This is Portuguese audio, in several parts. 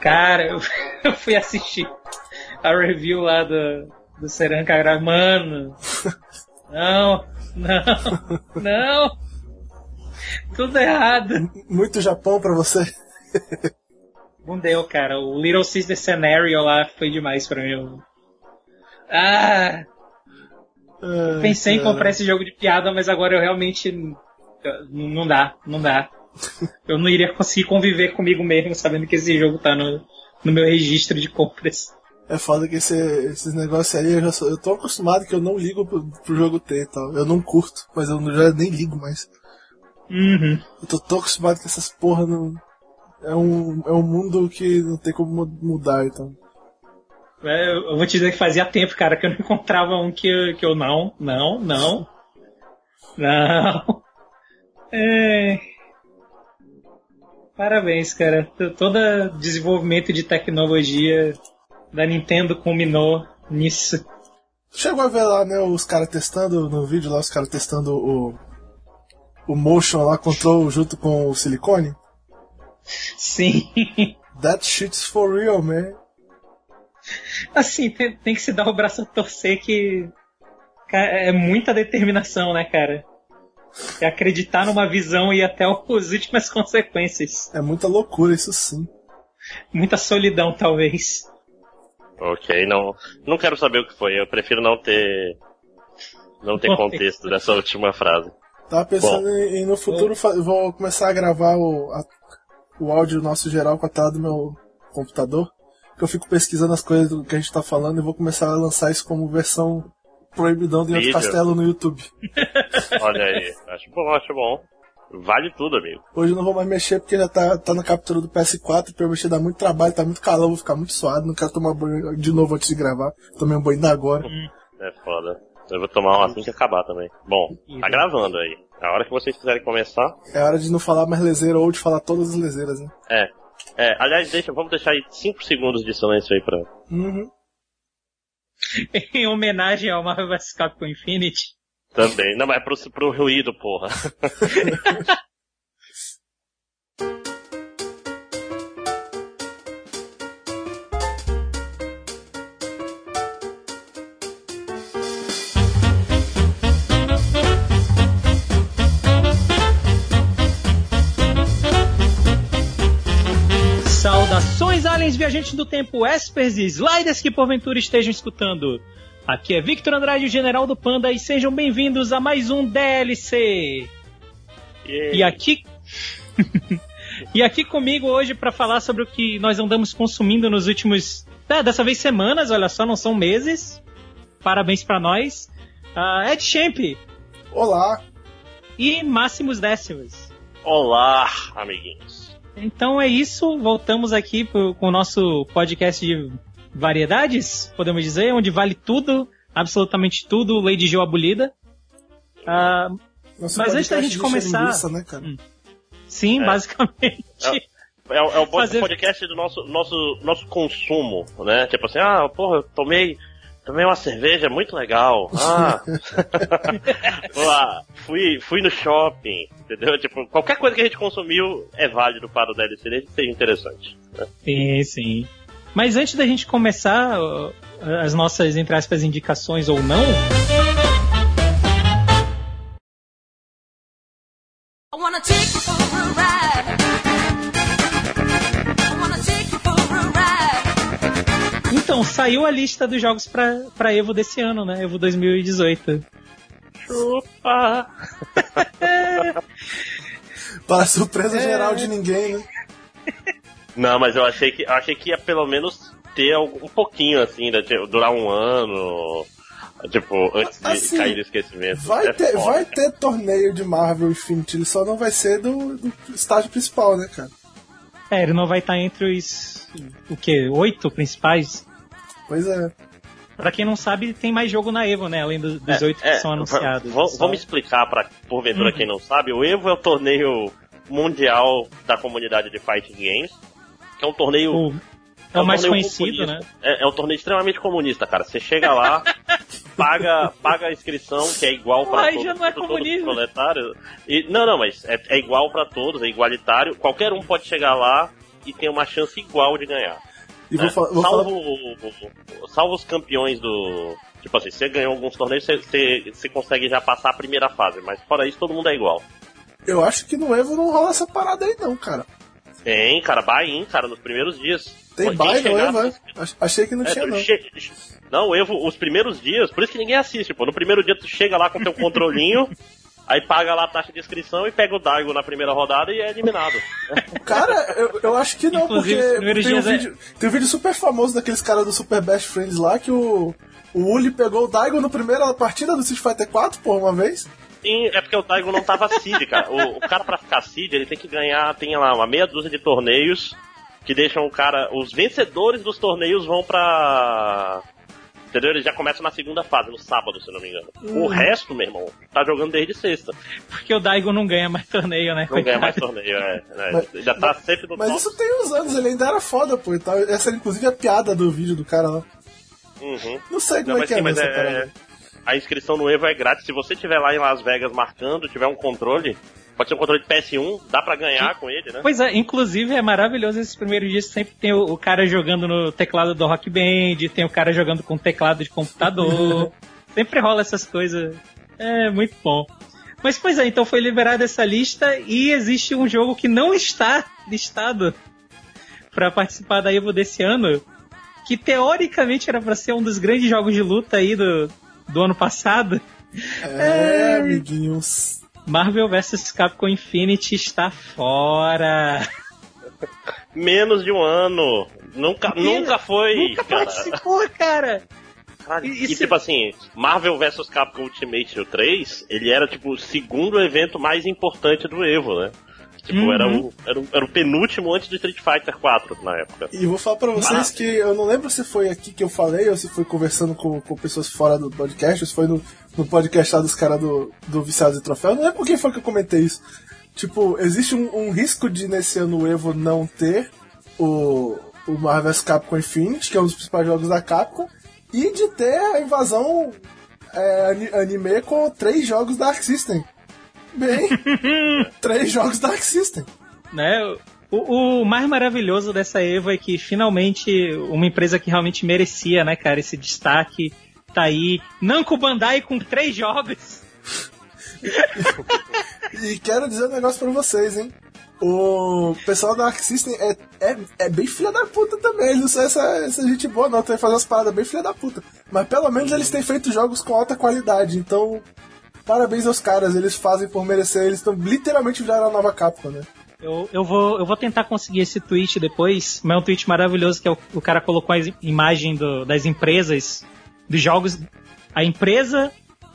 Cara, eu, eu fui assistir a review lá do, do Seranca Grave. Mano, não, não, não. Tudo errado. Muito Japão pra você. Não deu, cara. O Little Sister Scenario lá foi demais pra mim. Ah! Ai, Pensei em cara. comprar esse jogo de piada, mas agora eu realmente. Não dá, não dá. Eu não iria conseguir conviver comigo mesmo sabendo que esse jogo tá no, no meu registro de compras. É foda que esse, esses negócios aí, eu, já sou, eu tô acostumado que eu não ligo pro, pro jogo ter e tal. Eu não curto, mas eu já nem ligo mais. Uhum. Eu tô tão acostumado que essas porra não. É um, é um mundo que não tem como mu- mudar, então. É, Eu vou te dizer que fazia tempo, cara, que eu não encontrava um que, eu- que eu não, não, não, não. É... Parabéns, cara. Todo desenvolvimento de tecnologia da Nintendo culminou nisso. Chegou a ver lá, né, os caras testando no vídeo lá, os caras testando o. O Motion lá, control junto com o silicone? Sim. That shit's for real, man. Assim, tem, tem que se dar o braço a torcer que é muita determinação, né, cara? É acreditar numa visão e ir até as últimas consequências. É muita loucura isso sim. Muita solidão, talvez. Ok, não, não quero saber o que foi. Eu prefiro não ter, não ter contexto dessa última frase. Tava pensando em, em no futuro fa- vou começar a gravar o, a- o áudio nosso geral com a tela do meu computador. Que eu fico pesquisando as coisas do que a gente tá falando e vou começar a lançar isso como versão proibidão do Vídeo. castelo no YouTube. Olha aí, acho bom, acho bom. Vale tudo, amigo. Hoje eu não vou mais mexer porque já tá, tá na captura do PS4. Pra eu mexer dá muito trabalho, tá muito calor, vou ficar muito suado. Não quero tomar banho de novo antes de gravar. Tomei um banho ainda agora. É foda. Eu vou tomar um assim que acabar também. Bom, tá gravando aí. A hora que vocês quiserem começar. É hora de não falar mais lezeira ou de falar todas as lezeiras, né? É. É, aliás, deixa, vamos deixar aí 5 segundos de silêncio aí pra. Uhum. em homenagem ao Marvel vs Capcom Infinity. Também. Não, mas é pro, pro ruído, porra. Saudações, aliens viajantes do tempo, espers e sliders que porventura estejam escutando. Aqui é Victor Andrade, o General do Panda, e sejam bem-vindos a mais um DLC. E aqui. e aqui comigo hoje para falar sobre o que nós andamos consumindo nos últimos. É, dessa vez semanas, olha só, não são meses. Parabéns para nós. Ah, Ed Champ Olá! e Máximos Décimos. Olá, amiguinhos. Então é isso, voltamos aqui pro- com o nosso podcast de variedades, podemos dizer, onde vale tudo, absolutamente tudo, Lady Joe abolida. Ah, Nosso Mas antes da gente de começar- linguiça, né, cara? sim, É. basicamente. É, o- é o Fazer- podcast do nosso, nosso, nosso consumo, né? Tipo assim, ah, porra, eu tomei, tomei uma cerveja muito legal. Ah, lá, fui, fui no shopping, entendeu? Tipo, qualquer coisa que a gente consumiu é válido para o DLC, desde que seja interessante. né? Sim, sim. Mas antes da gente começar as nossas, entre aspas, indicações ou não, I wanna take you for a ride. Então, saiu a lista dos jogos pra, pra Evo desse ano, né? Evo 2018. Chupa! Para surpresa É. geral de ninguém, né? Não, mas eu achei que, eu achei que ia pelo menos ter algum- um pouquinho assim, né? Durar um ano. Tipo, antes de Assim, cair no esquecimento. Vai, É ter, foda, vai ter torneio de Marvel Infinity, ele só não vai ser do, do estágio principal, né, cara? É, ele não vai estar entre os. O quê? Oito principais? Pois é. Pra quem não sabe, tem mais jogo na Evo, né? Além do- dos É, oito que é, são va- anunciados. Só- Vamos explicar pra, porventura, Uhum. quem não sabe. O EVO é o torneio mundial da comunidade de fighting games. Que é um torneio. O- é um o mais conhecido, né? comunista. É, é um torneio extremamente comunista, cara. Você chega lá, paga, paga a inscrição, que é igual para todos, já não é todos comunismo. os proletários. E, não, não, mas é, é igual para todos, é igualitário. Qualquer um pode chegar lá e tem uma chance igual de ganhar. E vou, É, fa- vou salvo, falar. salvo os campeões do. Tipo assim, você ganhou alguns torneios, você, você, você consegue já passar a primeira fase, mas fora isso todo mundo é igual. Eu acho que no Evo não rola essa parada aí, não, cara. Tem, cara, buy-in, cara, nos primeiros dias. Tem buy no Evo, é? Ach- Achei que não É, tinha, não. che- Não, o Evo, os primeiros dias, por isso que ninguém assiste, pô. No primeiro dia tu chega lá com teu controlinho, aí paga lá a taxa de inscrição e pega o Daigo na primeira rodada e é eliminado. Cara, eu, eu acho que não, Inclusive, porque tem um, é- vídeo, tem um vídeo super famoso daqueles caras do Super Best Friends lá que o, o Uli pegou o Daigo na primeira partida do Street Fighter 4 por uma vez. Sim, é porque o Daigo não tava seed, cara. O, o cara pra ficar seed, ele tem que ganhar, tem lá uma meia dúzia de torneios que deixam o cara. Os vencedores dos torneios vão pra. Entendeu? Eles já começam na segunda fase, no sábado, se não me engano. O resto, meu irmão, tá jogando desde sexta. Porque o Daigo não ganha mais torneio, né? Não ganha mais Coitado. torneio, é. é. Mas- já tá sempre no Mas top. isso tem uns anos, ele ainda era foda, pô. tal. Essa era inclusive a piada do vídeo do cara lá. Uhum. Não sei como Não, é mas que sim, é mas é. parada. A inscrição no Evo é grátis. Se você estiver lá em Las Vegas marcando, tiver um controle, pode ser um controle de PS1, dá pra ganhar com ele, né? Pois é, inclusive é maravilhoso esses primeiros dias. Sempre tem o, o cara jogando no teclado do Rock Band, tem o cara jogando com teclado de computador. sempre rola essas coisas. É muito bom. Mas pois é, então foi liberada essa lista e existe um jogo que não está listado para participar da Evo desse ano, que teoricamente era para ser um dos grandes jogos de luta aí do, do ano passado. É, amiguinhos. Marvel vs Capcom Infinity está fora. Menos de um ano. Nunca, Menos- nunca foi, Nunca cara. participou, cara. Caralho, E- E, e se- tipo assim, Marvel vs Capcom Ultimate 3, ele era tipo o segundo evento mais importante do Evo, né? Tipo, Uhum. era, o, era, o, era o penúltimo antes do Street Fighter 4 na época. E vou falar pra vocês que eu não lembro se foi aqui que eu falei ou se foi conversando com, com pessoas fora do podcast, ou se foi no, no podcast lá dos caras do, do Viciados e Troféu. Não com quem foi que eu comentei isso. Tipo, existe um, um risco de nesse ano o Evo não ter o, o Marvel Capcom Infinity, que é um dos principais jogos da Capcom, e de ter a invasão é, ani- anime com três jogos da Arc System. Bem, três jogos da Arc System. Né? O, o mais maravilhoso dessa Evo é que finalmente uma empresa que realmente merecia, né, cara, esse destaque tá aí. Namco Bandai com três jogos. E quero dizer um negócio pra vocês, hein? O pessoal da Arc System é, é, é bem filha da puta também. Eles não são essa, essa gente boa, não. Tem que fazer as paradas bem filha da puta. Mas pelo menos eles têm feito jogos com alta qualidade. Então, parabéns aos caras. Eles fazem por merecer. Eles estão literalmente viraram a nova Capcom, né? Eu, eu, vou, eu vou tentar conseguir esse tweet depois, mas é um tweet maravilhoso que é o, o cara colocou a imagem do- das empresas, dos jogos, a empresa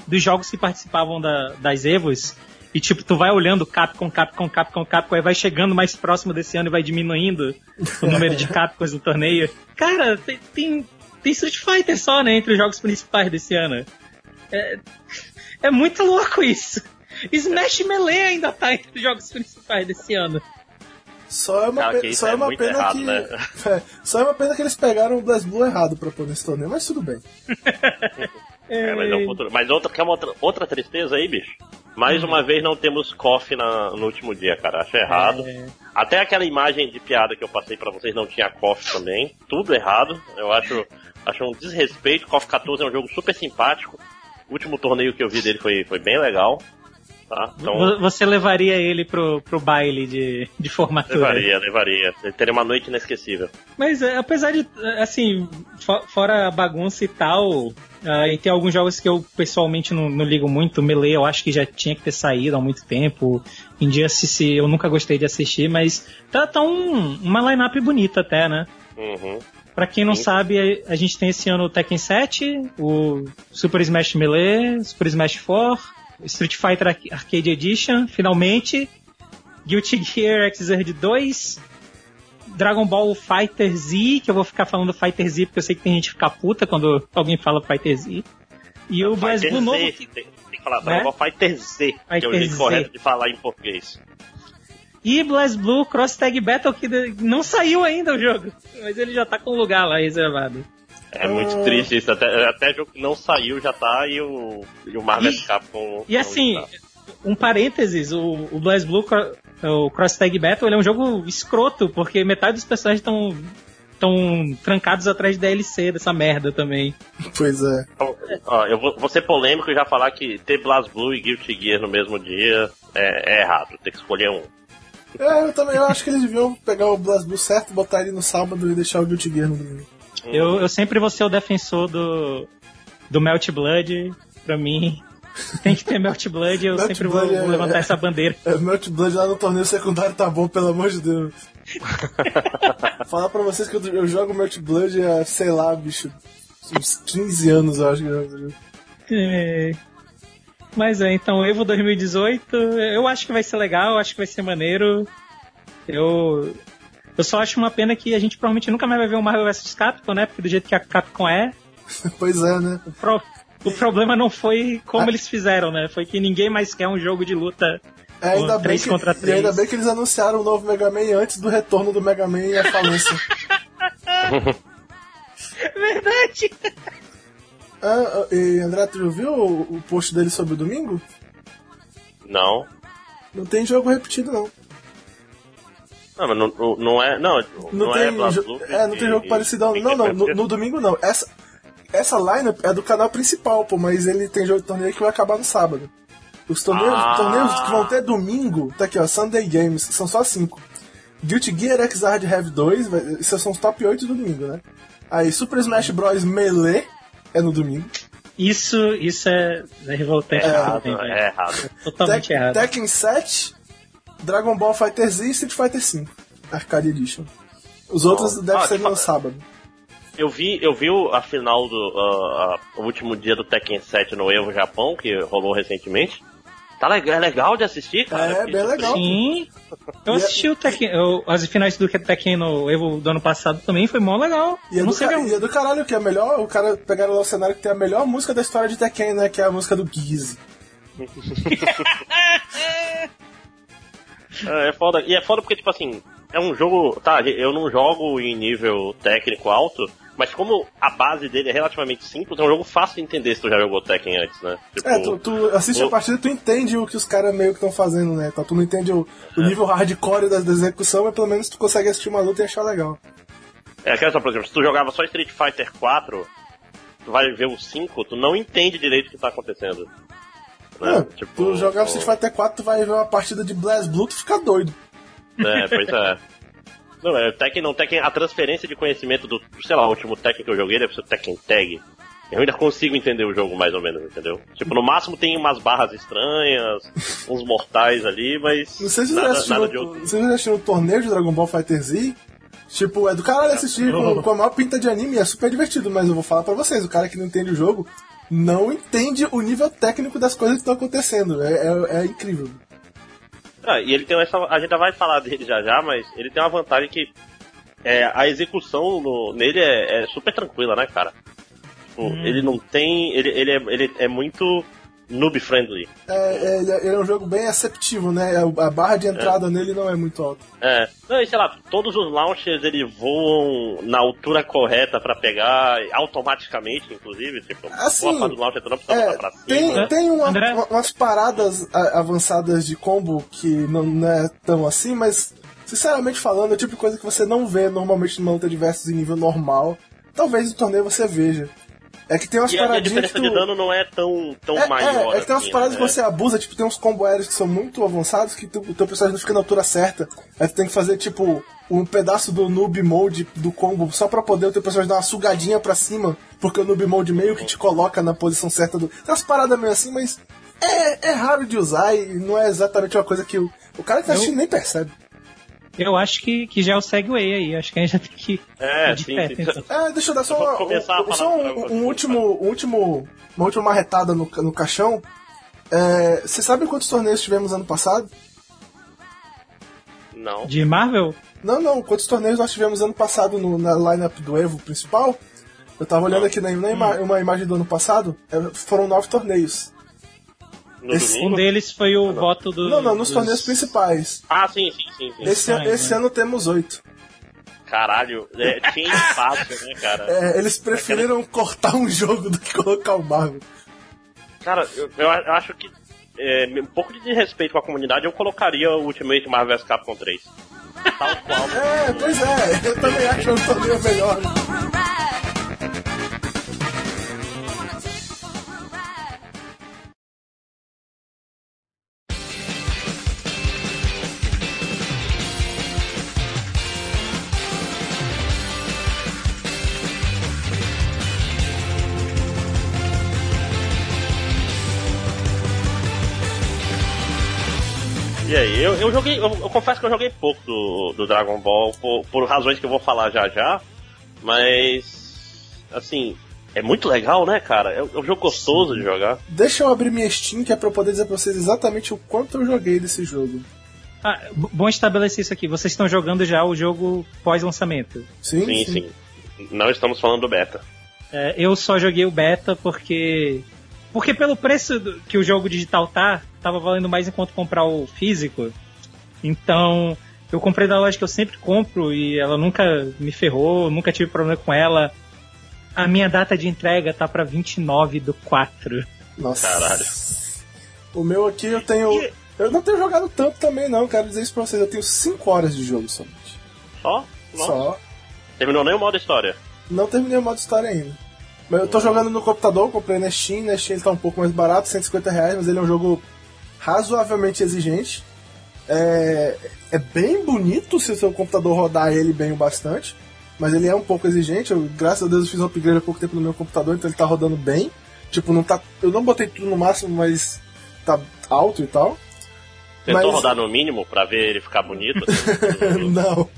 dos jogos que participavam da- das Evos, e tipo, tu vai olhando Capcom, Capcom, Capcom, Capcom, aí vai chegando mais próximo desse ano e vai diminuindo o número de Capcoms no torneio. Cara, tem, tem, tem Street Fighter só, né, entre os jogos principais desse ano. É, é muito louco isso. Smash Melee ainda tá entre os jogos principais desse ano. Só é uma, Cara, que pe- isso só é é uma pena errado, que. né? É, só é uma pena que eles pegaram o Blast Blue errado pra pôr nesse torneio, mas tudo bem. É, mas, é um futuro. mas outra, quer uma outra, outra tristeza aí, bicho? Mais uma vez não temos coffee na- no último dia, cara. Acho errado. É. Até aquela imagem de piada que eu passei pra vocês não tinha coffee também. Tudo errado. Eu acho, acho um desrespeito. Coffee 14 é um jogo super simpático. O último torneio que eu vi dele foi, foi bem legal. Tá? Então, Vo- Você levaria ele pro, pro baile de, de formatura. levaria, levaria. Teria uma noite inesquecível. Mas é, apesar de, assim, fo- fora a bagunça e tal, ah, e tem alguns jogos que eu pessoalmente não, não ligo muito, Melee eu acho que já tinha que ter saído há muito tempo. Injustice eu nunca gostei de assistir, mas tá, tá um- uma line-up bonita até, né? Uhum. Pra quem não Sim. sabe, a a gente tem esse ano o Tekken 7, o Super Smash Melee, Super Smash 4, Street Fighter Arc- Arcade Edition, finalmente, Guilty Gear Xrd 2, Dragon Ball Fighter Z, que eu vou ficar falando Fighter Z porque eu sei que tem gente que fica puta quando alguém fala Fighter Z. E o Fighter BlazBlue novo que... tem, tem que falar, Né? Dragon Ball Fighter Z, que é o Fighter jeito Z. correto de falar em português. E BlazBlue Cross Tag Battle, que não saiu ainda o jogo, mas ele já tá com lugar lá reservado. É muito triste isso. Até, até jogo que não saiu já tá e o, e o Marvel E- Capcom. E assim, tá. um parênteses, o, o BlazBlue, o Cross Tag Battle, ele é um jogo escroto, porque metade dos personagens estão estão trancados atrás de DLC dessa merda também. Pois é. Então, ó, eu vou, vou ser polêmico e já falar que ter BlazBlue e Guilty Gear no mesmo dia é, é errado. Tem que escolher um. É, eu também eu acho que eles deviam pegar o BlazBlue certo, botar ele no sábado e deixar o Guilty Gear no domingo. Eu, eu sempre vou ser o defensor do, do Melt Blood, pra mim. Tem que ter Melt Blood, eu Melt sempre Blood vou, é- vou levantar é- essa bandeira. É, Melt Blood lá no torneio secundário tá bom, pelo amor de Deus. Falar pra vocês que eu, eu jogo Melt Blood há, sei lá, bicho, uns 15 anos, eu acho que eu É. Mas é, então, Evo 2018, eu acho que vai ser legal, acho que vai ser maneiro. Eu. Eu só acho uma pena que a gente provavelmente nunca mais vai ver o Marvel vs Capcom, né? Porque do jeito que a Capcom é, Pois é, né? o, pro- o problema não foi como eles fizeram, né? Foi que ninguém mais quer um jogo de luta É, ainda bem três que, contra E três. ainda bem que eles anunciaram o novo Mega Man antes do retorno do Mega Man e a falência. Verdade! ah, ah, e André, tu viu o, o post dele sobre o domingo? Não. Não tem jogo repetido, não. Não, mas não, não- não é. Não, Não, não, tem, é BlazBlue. é, não tem jogo e- parecido, não. e- Não, não, no, no domingo não. Essa, essa lineup é do canal principal, pô, mas ele tem jogo de torneio que vai acabar no sábado. Os torneios, Ah. torneios que vão ter domingo, tá aqui, ó, Sunday Games, são só cinco. Guilty Gear X Hard Heavy 2, vai- esses são os top 8 do domingo, né? Aí Super Smash Bros. Melee é no domingo. Isso, isso é, é revoltante. Errado, também, velho. é errado. Totalmente errado. Tekken 7, Dragon Ball Fighter Z e Street Fighter 5. Arcade Edition. Os outros Bom, devem ah, ser no sábado. Eu vi, eu vi a final do. ah, o último dia do Tekken 7 no Evo Japão, que rolou recentemente. Tá legal, é legal de assistir, cara. É, bem legal. Sim. Eu é- assisti o Tekken, eu- as finais do Tekken no Evo do ano passado também, foi mó legal. E é, não do, sei ca- um- e é do caralho que é melhor. O cara pegaram lá o cenário que tem a melhor música da história de Tekken, né? Que é a música do Giz. É, é foda. E é foda porque, tipo assim, é um jogo. Tá, eu não jogo em nível técnico alto, mas como a base dele é relativamente simples, é um jogo fácil de entender se tu já jogou Tekken antes, né? Tipo, É, tu, tu assiste a o- partida e tu entende o que os caras meio que estão fazendo, né? Então, tu não entende o, o nível hardcore da, da execução, mas pelo menos tu consegue assistir uma luta e achar legal. É aquela só, por exemplo, se tu jogava só Street Fighter 4, tu vai ver o 5, tu não entende direito o que tá acontecendo. Né? Ah, tu jogava o- Street Fighter 4, tu vai ver uma partida de Blast Blue, tu fica doido. É, pois é. Não, é Tekken não, Tekken, a transferência de conhecimento do, sei lá, o último Tekken que eu joguei deve ser o Tekken Tag. Eu ainda consigo entender o jogo mais ou menos, entendeu? Tipo, no máximo tem umas barras estranhas, uns mortais ali, mas Não sei se nada, não outro. vocês já assistiram o torneio de Dragon Ball Fighter Z. Tipo, é do caralho assistir com, com a maior pinta de anime, é super divertido, mas eu vou falar pra vocês, o cara que não entende o jogo não entende o nível técnico das coisas que estão acontecendo. É, é, é incrível. Ah, e ele tem essa. A gente já vai falar dele já já, mas ele tem uma vantagem que é, a execução no- nele é, é super tranquila, né, cara? Tipo, ele não tem. Ele, ele, é, ele é muito noob friendly. É, é, ele, é, ele é um jogo bem aceptivo, né? A barra de entrada nele não é muito alta. É. Não, e sei lá, todos os launchers ele voam na altura correta pra pegar, automaticamente, inclusive. Tipo, Assim, boa parte do launcher tu não precisa É, pra cima. tem, tem uma- uma- umas paradas avançadas de combo que não, não é tão assim, mas sinceramente falando, é o tipo de coisa que você não vê normalmente numa luta de versus em nível normal. Talvez no torneio você veja. É que tem umas E e a paradinhas diferença que tu... de dano não é tão, tão É, maior. é, é que tem umas assim, paradas né? que você abusa, tipo, tem uns combo aéreos que são muito avançados que tu, o teu personagem não fica na altura certa. Aí tu tem que fazer, tipo, um pedaço do noob mode do combo só pra poder o teu personagem dar uma sugadinha pra cima, porque o noob mode meio que te coloca na posição certa do. Tem umas paradas meio assim, mas é, é raro de usar e não é exatamente uma coisa que o, o cara que tá assistindo nem percebe. Eu acho que, que já é o segue aí, acho que a gente já tem que. É, de sim, perto, sim. então. É, deixa eu dar só, Eu uma, um, só um, um último, um último, uma última marretada no, no caixão. É, Você sabe quantos torneios tivemos ano passado? Não. De Marvel? Não, não. Quantos torneios nós tivemos ano passado no- na lineup do Evo principal? Eu tava olhando aqui na, na ima- uma imagem do ano passado. é, foram nove torneios. No Esse- Um domingo? deles foi o voto do. Não, não, nos dos- torneios principais. Ah, sim, sim, sim. sim. Esse, Ah, esse né? ano temos oito. Caralho, é, tinha espaço, né, cara? É, eles preferiram cortar um jogo do que colocar o Marvel. Cara, eu, eu acho que é, um pouco de desrespeito com a comunidade eu colocaria o Ultimate Marvel vs Capcom 3. Tal qual. É, pois é, eu também acho um torneio melhor. E aí, eu, eu joguei, eu, eu confesso que eu joguei pouco do, do Dragon Ball, por, por razões que eu vou falar já já, mas, assim, é muito legal, né, cara? É, um- é um jogo gostoso de jogar. Deixa eu abrir minha Steam, que é pra eu poder dizer pra vocês exatamente o quanto eu joguei desse jogo. Ah, bom estabelecer isso aqui. Vocês estão jogando já o jogo pós-lançamento. Sim, Sim, sim. Não estamos falando do beta. É, eu só joguei o beta porque. Porque pelo preço do- que o jogo digital tá, tava valendo mais enquanto comprar o físico. Então, eu comprei da loja que eu sempre compro e ela nunca me ferrou, nunca tive problema com ela. A minha data de entrega tá pra 29 do 4. Nossa. Caralho. O meu aqui eu tenho. E- Eu não tenho jogado tanto também, não. Quero dizer isso pra vocês. Eu tenho 5 horas de jogo somente. Só? Nossa. Só. Terminou nem o modo história. Não terminei o modo história ainda. Eu tô jogando no computador, comprei na Steam. Na Steam ele tá um pouco mais barato, 150 reais, mas ele é um jogo razoavelmente exigente. É, é bem bonito se o seu computador rodar ele bem o bastante. Mas ele é um pouco exigente. Eu, graças a Deus eu fiz um upgrade há pouco tempo no meu computador, então ele tá rodando bem. Tipo, não tá. Eu não botei tudo no máximo, mas tá alto e tal. Tentou Mas- rodar no mínimo pra ver ele ficar bonito. assim. não.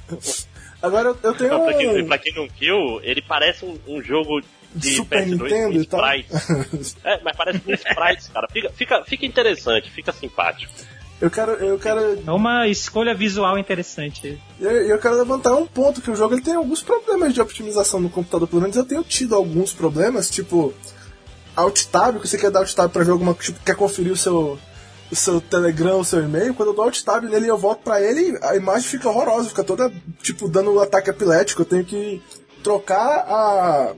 Agora eu, tenho. pra, quem, pra quem não viu, ele parece um, um jogo de Super PS2 Nintendo com e tal. sprites. É, mas parece com sprites, cara. Fica, fica, fica interessante, fica simpático. Eu quero, eu quero É uma escolha visual interessante. E eu, eu quero levantar um ponto que o jogo ele tem alguns problemas de optimização no computador. Pelo menos eu tenho tido alguns problemas, tipo Alt Tab, que você quer dar Alt Tab pra ver alguma tipo, quer conferir o seu o seu Telegram, o seu e-mail, quando eu dou Alt Tab nele e eu volto pra ele, a imagem fica horrorosa, fica toda tipo dando um ataque epilético. Eu tenho que trocar a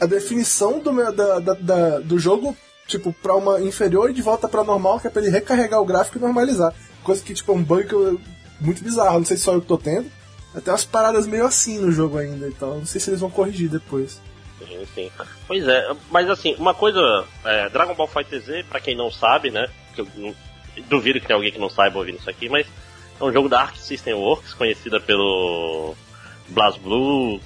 a definição do meu, da, da- da- do jogo tipo pra uma inferior e de volta pra normal, que é pra ele recarregar o gráfico e normalizar. Coisa que tipo é um bug eu- muito bizarro, não sei se só eu que tô tendo. Até umas paradas meio assim no jogo ainda, então não sei se eles vão corrigir depois. Sim, sim. Pois é, mas assim, uma coisa, é, Dragon Ball Fighter Z, pra quem não sabe, né? Que eu duvido que tenha alguém que não saiba ouvindo isso aqui, mas é um jogo da Arc System Works, conhecida pelo BlazBlue,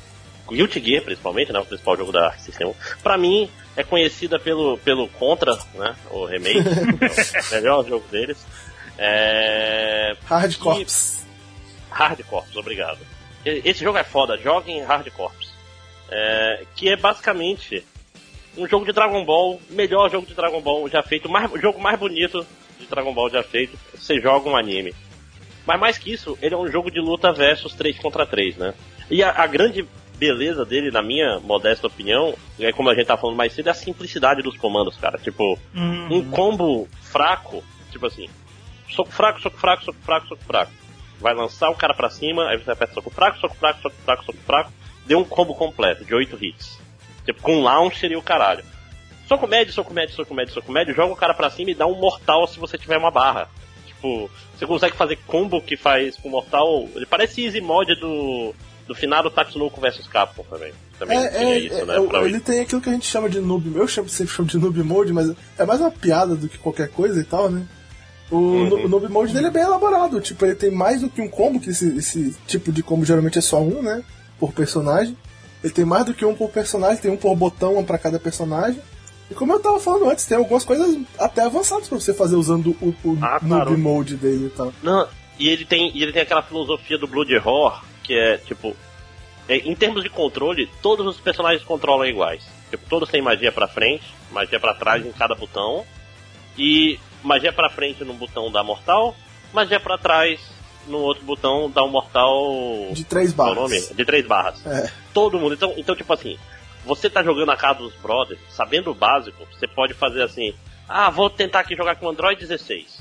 Guilty Gear principalmente, né? O principal jogo da Arc System Works. Pra mim, é conhecida pelo, pelo Contra, né? O remake, é o melhor jogo deles. É... Hard E- Corps. Hard Corps, obrigado. Esse jogo é foda, joguem Hard Corps. É, que é basicamente um jogo de Dragon Ball, melhor jogo de Dragon Ball já feito, mais, o jogo mais bonito de Dragon Ball já feito. Você joga um anime. Mas mais que isso, ele é um jogo de luta versus 3 contra 3, né? E a, a grande beleza dele, na minha modesta opinião, é como a gente tá falando mais cedo, é a simplicidade dos comandos, cara. Tipo, um combo fraco, tipo assim, soco fraco, soco fraco, soco fraco, soco fraco. Vai lançar o cara pra cima, aí você aperta soco fraco, soco fraco, soco fraco, soco fraco. Deu um combo completo de 8 hits. Tipo, com launcher e o caralho. Soco médio, soco médio, soco médio, soco médio, joga o cara pra cima e dá um mortal se você tiver uma barra. Tipo, você consegue fazer combo que faz com mortal. Ele parece easy mod do, do finado Tatsunoko vs Capcom também. Também É, é, isso, é, né? é, ele tem aquilo que a gente chama de noob. Eu chamo, sempre chamo de noob mode, mas é mais uma piada do que qualquer coisa e tal, né? O, Uhum. noob mode dele é bem elaborado. Tipo, ele tem mais do que um combo, que esse, esse tipo de combo geralmente é só um, né? Por personagem. Ele tem mais do que um por personagem, tem um por botão, um pra cada personagem. E como eu tava falando antes, tem algumas coisas até avançadas pra você fazer usando o, o Ah, noob mode dele e tal. Não, e ele tem, e ele tem aquela filosofia do Blood Horror, que é tipo. é, em termos de controle, todos os personagens controlam iguais. Tipo, todos têm magia pra frente, magia pra trás em cada botão. E magia pra frente no botão dá mortal, magia pra trás no outro botão dá um mortal. De três barras. nome? De três barras. É. Todo mundo. Então, então, tipo assim, você tá jogando a casa dos brothers, sabendo o básico, você pode fazer assim: ah, vou tentar aqui jogar com Android 16.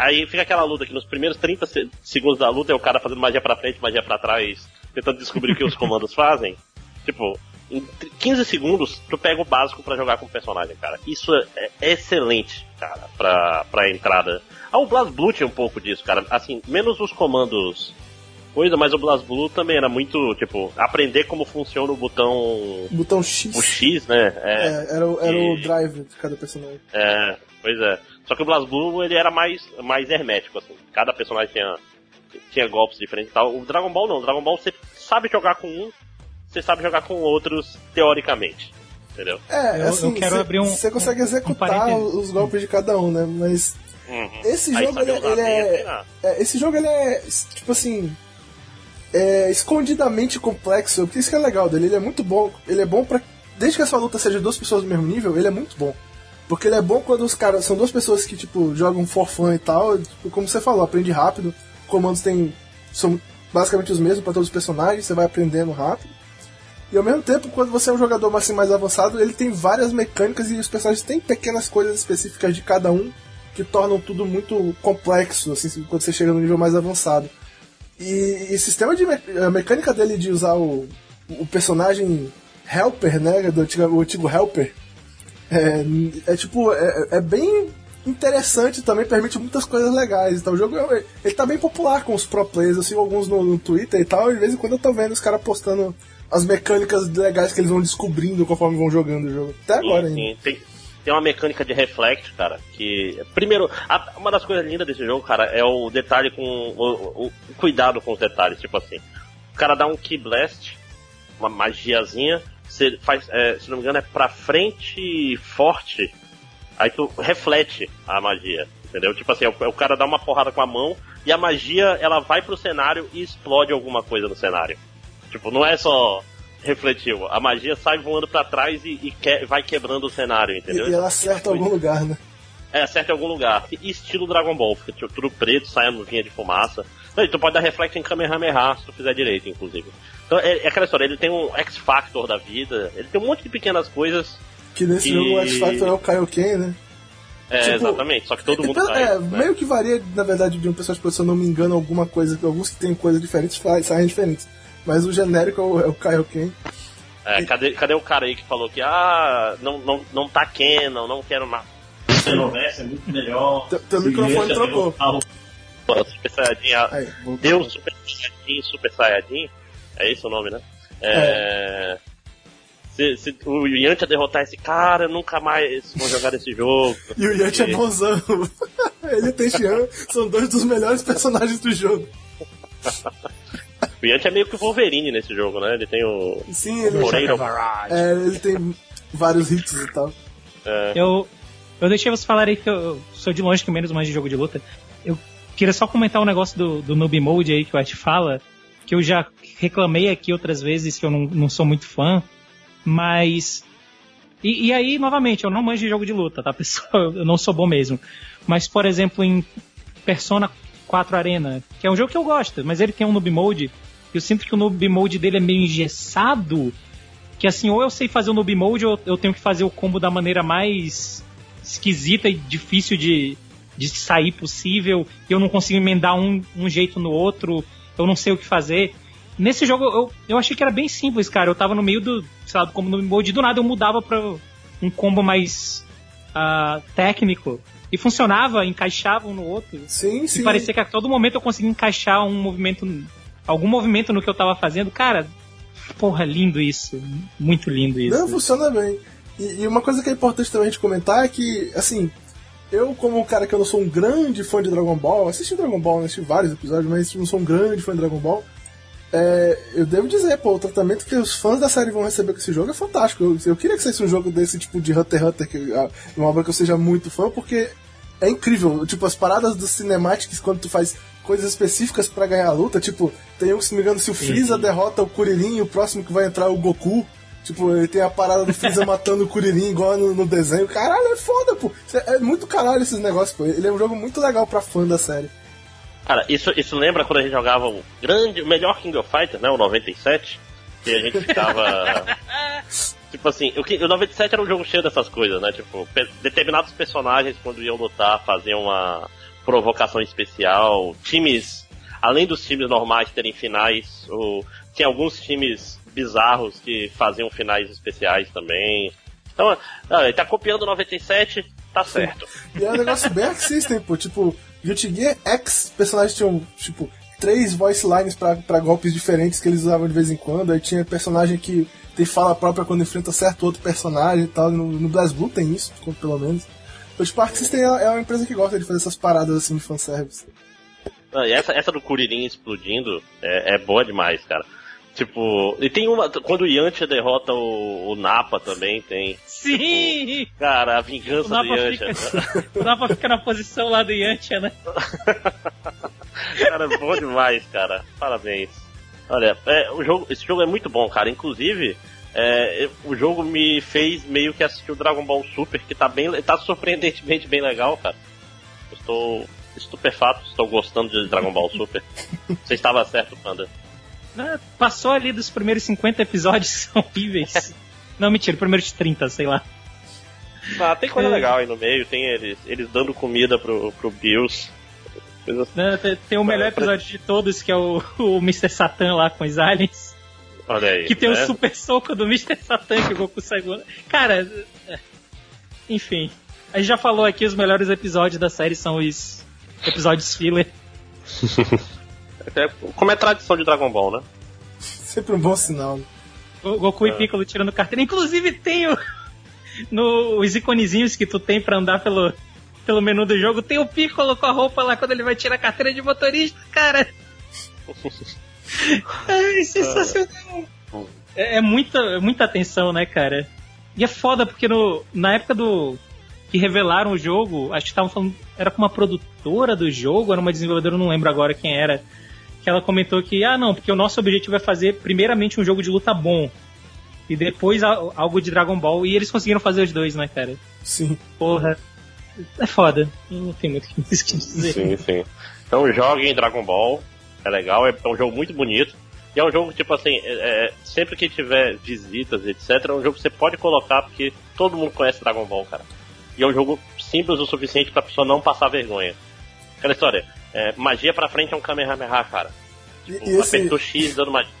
Aí fica aquela luta que nos primeiros 30 se- segundos da luta é o cara fazendo magia pra frente, magia pra trás tentando descobrir o que os comandos fazem. Tipo, em 15 segundos, tu pega o básico pra jogar com o personagem, cara. Isso é, é excelente, cara, pra, pra entrada. Ah, o BlazBlue tinha um pouco disso, cara. Assim, menos os comandos coisa, mas o BlazBlue também era muito, tipo, aprender como funciona o botão. Botão X. O X, né? É, É, era, o- era o E- drive de cada personagem. é, pois é. Só que o BlazBlue ele era mais, mais hermético, assim. Cada personagem tinha, tinha golpes diferentes e tal. O Dragon Ball não. O Dragon Ball você sabe jogar com um, você sabe jogar com outros, teoricamente. Entendeu? É, Eu- assim, eu quero cê- abrir um- Você consegue um executar parênteses. os golpes de cada um, né? Mas Uhum. esse Aí jogo, ele, ele é, treinar. é, Esse jogo, ele é, tipo assim... É escondidamente complexo, porque isso que é legal dele. Ele é muito bom. Ele é bom pra... Desde que a sua luta seja duas pessoas do mesmo nível, ele é muito bom. Porque ele é bom quando os caras... São duas pessoas que, tipo, jogam for fun e tal. Tipo, como você falou, aprende rápido. Comandos tem... São basicamente os mesmos pra todos os personagens. Você vai aprendendo rápido. E ao mesmo tempo, quando você é um jogador assim, mais avançado, ele tem várias mecânicas e os personagens têm pequenas coisas específicas de cada um que tornam tudo muito complexo, assim, quando você chega no nível mais avançado. E, e sistema de me- a mecânica dele de usar o, o personagem Helper, né, do antigo, o antigo Helper, é, é tipo, é, é bem interessante também, permite muitas coisas legais. Então, o jogo é- ele tá bem popular com os pro players, eu sigo alguns no, no Twitter e tal, e de vez em quando eu tô vendo os caras postando as mecânicas legais que eles vão descobrindo conforme vão jogando o jogo. Até agora Sim, ainda. sim. Tem, tem uma mecânica de reflect, cara, que. Primeiro, a- uma das coisas lindas desse jogo, cara, é o detalhe com. O, o- o cuidado com os detalhes, tipo assim. O cara dá um Key Blast, uma magiazinha, você faz, é, se não me engano, é pra frente forte, aí tu reflete a magia. Entendeu? Tipo assim, o, o cara dá uma porrada com a mão e a magia ela vai pro cenário e explode alguma coisa no cenário. Tipo, não é só refletivo. A magia sai voando pra trás e, e que- vai quebrando o cenário, E, entendeu? e ela acerta algum lugar, né? É, acerta em algum lugar. E estilo Dragon Ball, fica tipo, tudo preto, sai a nuvinha de fumaça. Não, e tu pode dar reflect em Kamehameha, se tu fizer direito, inclusive. Então é, é aquela história, ele tem um X-Factor da vida, ele tem um monte de pequenas coisas. Que nesse E- jogo o X-Factor é o Kaioken, né? É, Tipo, exatamente, só que todo E mundo sai. é, né? meio que varia, na verdade, de um personagem pra outro, se eu não me engano, alguma coisa, alguns que tem coisas diferentes saem diferentes. Mas o genérico é o, é o Kaioken. É, cadê, cadê o cara aí que falou que, ah, não, não, não tá canon, não quero mais. Xenoverse é muito melhor. Teu- teu microfone trocou. Super Saiyajin, Aí. Deus Super Saiyajin, Super Saiyajin, é esse o nome, né? É... Se, se o Yantia derrotar esse cara, eu nunca mais vou jogar esse jogo. E o Yanti é bonzão. Ele e o Tenshinhan são dois dos melhores personagens do jogo. O Yantia é meio que o Wolverine nesse jogo, né? Ele tem o. Sim, ele, Moreira. é, ele tem vários hits e tal. É, Eu, eu deixei vocês falarem que eu sou de longe que menos mais de jogo de luta. Eu queria só comentar um negócio do, do Noob Mode aí que o Art fala, que eu já reclamei aqui outras vezes que eu não, não sou muito fã, mas. E, e aí, novamente, eu não manjo de jogo de luta, tá, pessoal? Eu não sou bom mesmo. Mas, por exemplo, em Persona 4 Arena, que é um jogo que eu gosto, mas ele tem um Noob Mode, eu sinto que o Noob Mode dele é meio engessado, que assim, ou eu sei fazer o noob mode, ou eu tenho que fazer o combo da maneira mais esquisita e difícil de, de sair possível, e eu não consigo emendar um, um jeito no outro, eu não sei o que fazer. Nesse jogo eu, eu achei que era bem simples, cara. Eu tava no meio do, sei lá, do combo noob mode, e do nada eu mudava pra um combo mais ah, técnico. E funcionava, encaixava um no outro. Sim, sim. E parecia que a todo momento eu conseguia encaixar um movimento, algum movimento no que eu tava fazendo. Cara, porra, lindo isso. Muito lindo isso. Não, funciona bem. E, e uma coisa que é importante também gente comentar é que, assim, eu, como um cara que eu não sou um grande fã de Dragon Ball, assisti Dragon Ball, assisti vários episódios, mas não sou um grande fã de Dragon Ball. é, eu devo dizer, pô, o tratamento que os fãs da série vão receber com esse jogo é fantástico. Eu, eu queria que fosse um jogo desse tipo de Hunter x Hunter, que, ah, uma obra que eu seja muito fã, porque é incrível. Tipo, as paradas dos cinematics, quando tu faz coisas específicas pra ganhar a luta, tipo, tem um, se não me engano, se o Freeza derrota o Kuririn, o próximo que vai entrar é o Goku. Tipo, ele tem a parada do Freeza matando o Kuririn igual no, no desenho. Caralho, é foda, pô. É muito caralho esses negócios, pô. Ele é um jogo muito legal pra fã da série. Cara, isso, isso lembra quando a gente jogava o grande, o melhor King of Fighters, né? O 97. Que a gente ficava. tipo assim, o, o 97 era um jogo cheio dessas coisas, né? Tipo, pe- determinados personagens, quando iam lutar, faziam uma provocação especial. Times, além dos times normais terem finais, o, tem alguns times bizarros que faziam finais especiais também. Então, ah, ele tá copiando o 97, tá certo. E é um negócio bem System, pô. Tipo, Gear X, personagens tinham, tipo, três voice lines pra, pra golpes diferentes que eles usavam de vez em quando. Aí tinha personagem que tem fala própria quando enfrenta certo outro personagem e tal. No, no BlazBlue tem isso, pelo menos. Então, tipo, a Arc System é, é uma empresa que gosta de fazer essas paradas assim de fanservice. Ah, e essa, essa do Kuririn explodindo é, é boa demais, cara. Tipo, e tem uma. Quando o Yantia derrota o, o Napa também, tem. Sim! Cara, a vingança do Yantia. fica, o Napa fica na posição lá do Yantia, né? cara, é bom demais, cara. Parabéns. Olha, é, o jogo, esse jogo é muito bom, cara. Inclusive, é, o jogo me fez meio que assistir o Dragon Ball Super, que tá bem, tá surpreendentemente bem legal, cara. Eu Estou estupefato, estou gostando de Dragon Ball Super. Você estava certo, Panda. Né? Passou ali dos primeiros 50 episódios, que são horríveis. Não, mentira, primeiros 30, sei lá. Ah, tem coisa É. legal aí no meio, tem eles, eles dando comida pro, pro Bills. Coisas Né? Tem- Tem o melhor É, episódio de todos, que é o, o Mr. Satan lá com os aliens. Olha aí. Que tem o né? super soco do Mr. Satan que o Goku sai voando. Cara, é. enfim. A gente já falou aqui, os melhores episódios da série são os episódios filler. É, como é tradição de Dragon Ball, né? Sempre um bom sinal. O Goku É. e Piccolo tirando carteira. Inclusive tem o, no, os iconezinhos que tu tem pra andar pelo, pelo menu do jogo. Tem o Piccolo com a roupa lá quando ele vai tirar a carteira de motorista, cara. É sensacional. É, é muita, muita atenção, né, cara? E é foda porque no, na época do que revelaram o jogo, acho que estavam falando. Era com uma produtora do jogo, era uma desenvolvedora, eu não lembro agora quem era. Que ela comentou que, ah, não, porque o nosso objetivo é fazer primeiramente um jogo de luta bom. E depois algo de Dragon Ball. E eles conseguiram fazer os dois, né, cara? Sim. Porra. É foda. Não tem muito o que dizer. Sim, sim. Então joguem Dragon Ball, é legal, é um jogo muito bonito. E é um jogo, tipo assim, é- é, sempre que tiver visitas, etc., é um jogo que você pode colocar, porque todo mundo conhece Dragon Ball, cara. E é um jogo simples o suficiente pra pessoa não passar vergonha. Aquela história, é, magia pra frente é um Kamehameha, cara. E, Tipo, e esse, apertou X dando magia.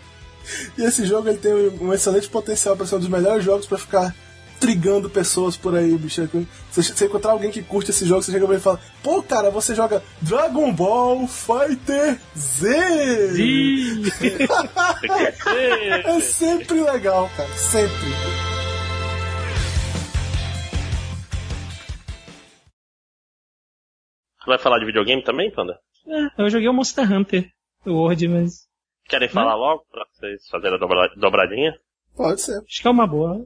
e esse jogo ele tem um excelente potencial para ser um dos melhores jogos pra ficar trigando pessoas por aí, bicho. Você, você encontrar alguém que curte esse jogo, você chega pra ele e fala: Pô, cara, você joga Dragon Ball Fighter Z! Sim. É sempre legal, cara, sempre. Tu vai falar de videogame também, Panda? É, eu joguei o Monster Hunter o World, mas Querem falar logo pra vocês fazerem a dobra- dobradinha? Pode ser. acho que é uma boa.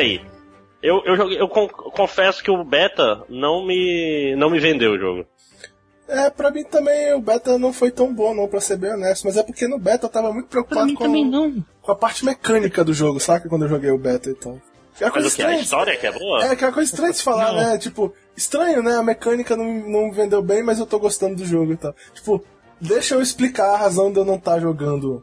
Aí? Eu, eu, joguei, eu con- confesso que o beta não me, não me vendeu o jogo. É, pra mim também o beta não foi tão bom, não, pra ser bem honesto. Mas é porque no beta eu tava muito preocupado com, com a parte mecânica do jogo, saca? Quando eu joguei o beta e tal. É uma Mas coisa o que? A estranha. história que é boa? É, que é uma coisa estranha de se falar, Não. né? Tipo, estranho, né? A mecânica não, não vendeu bem, mas eu tô gostando do jogo e tal. Tipo, deixa eu explicar a razão de eu não estar jogando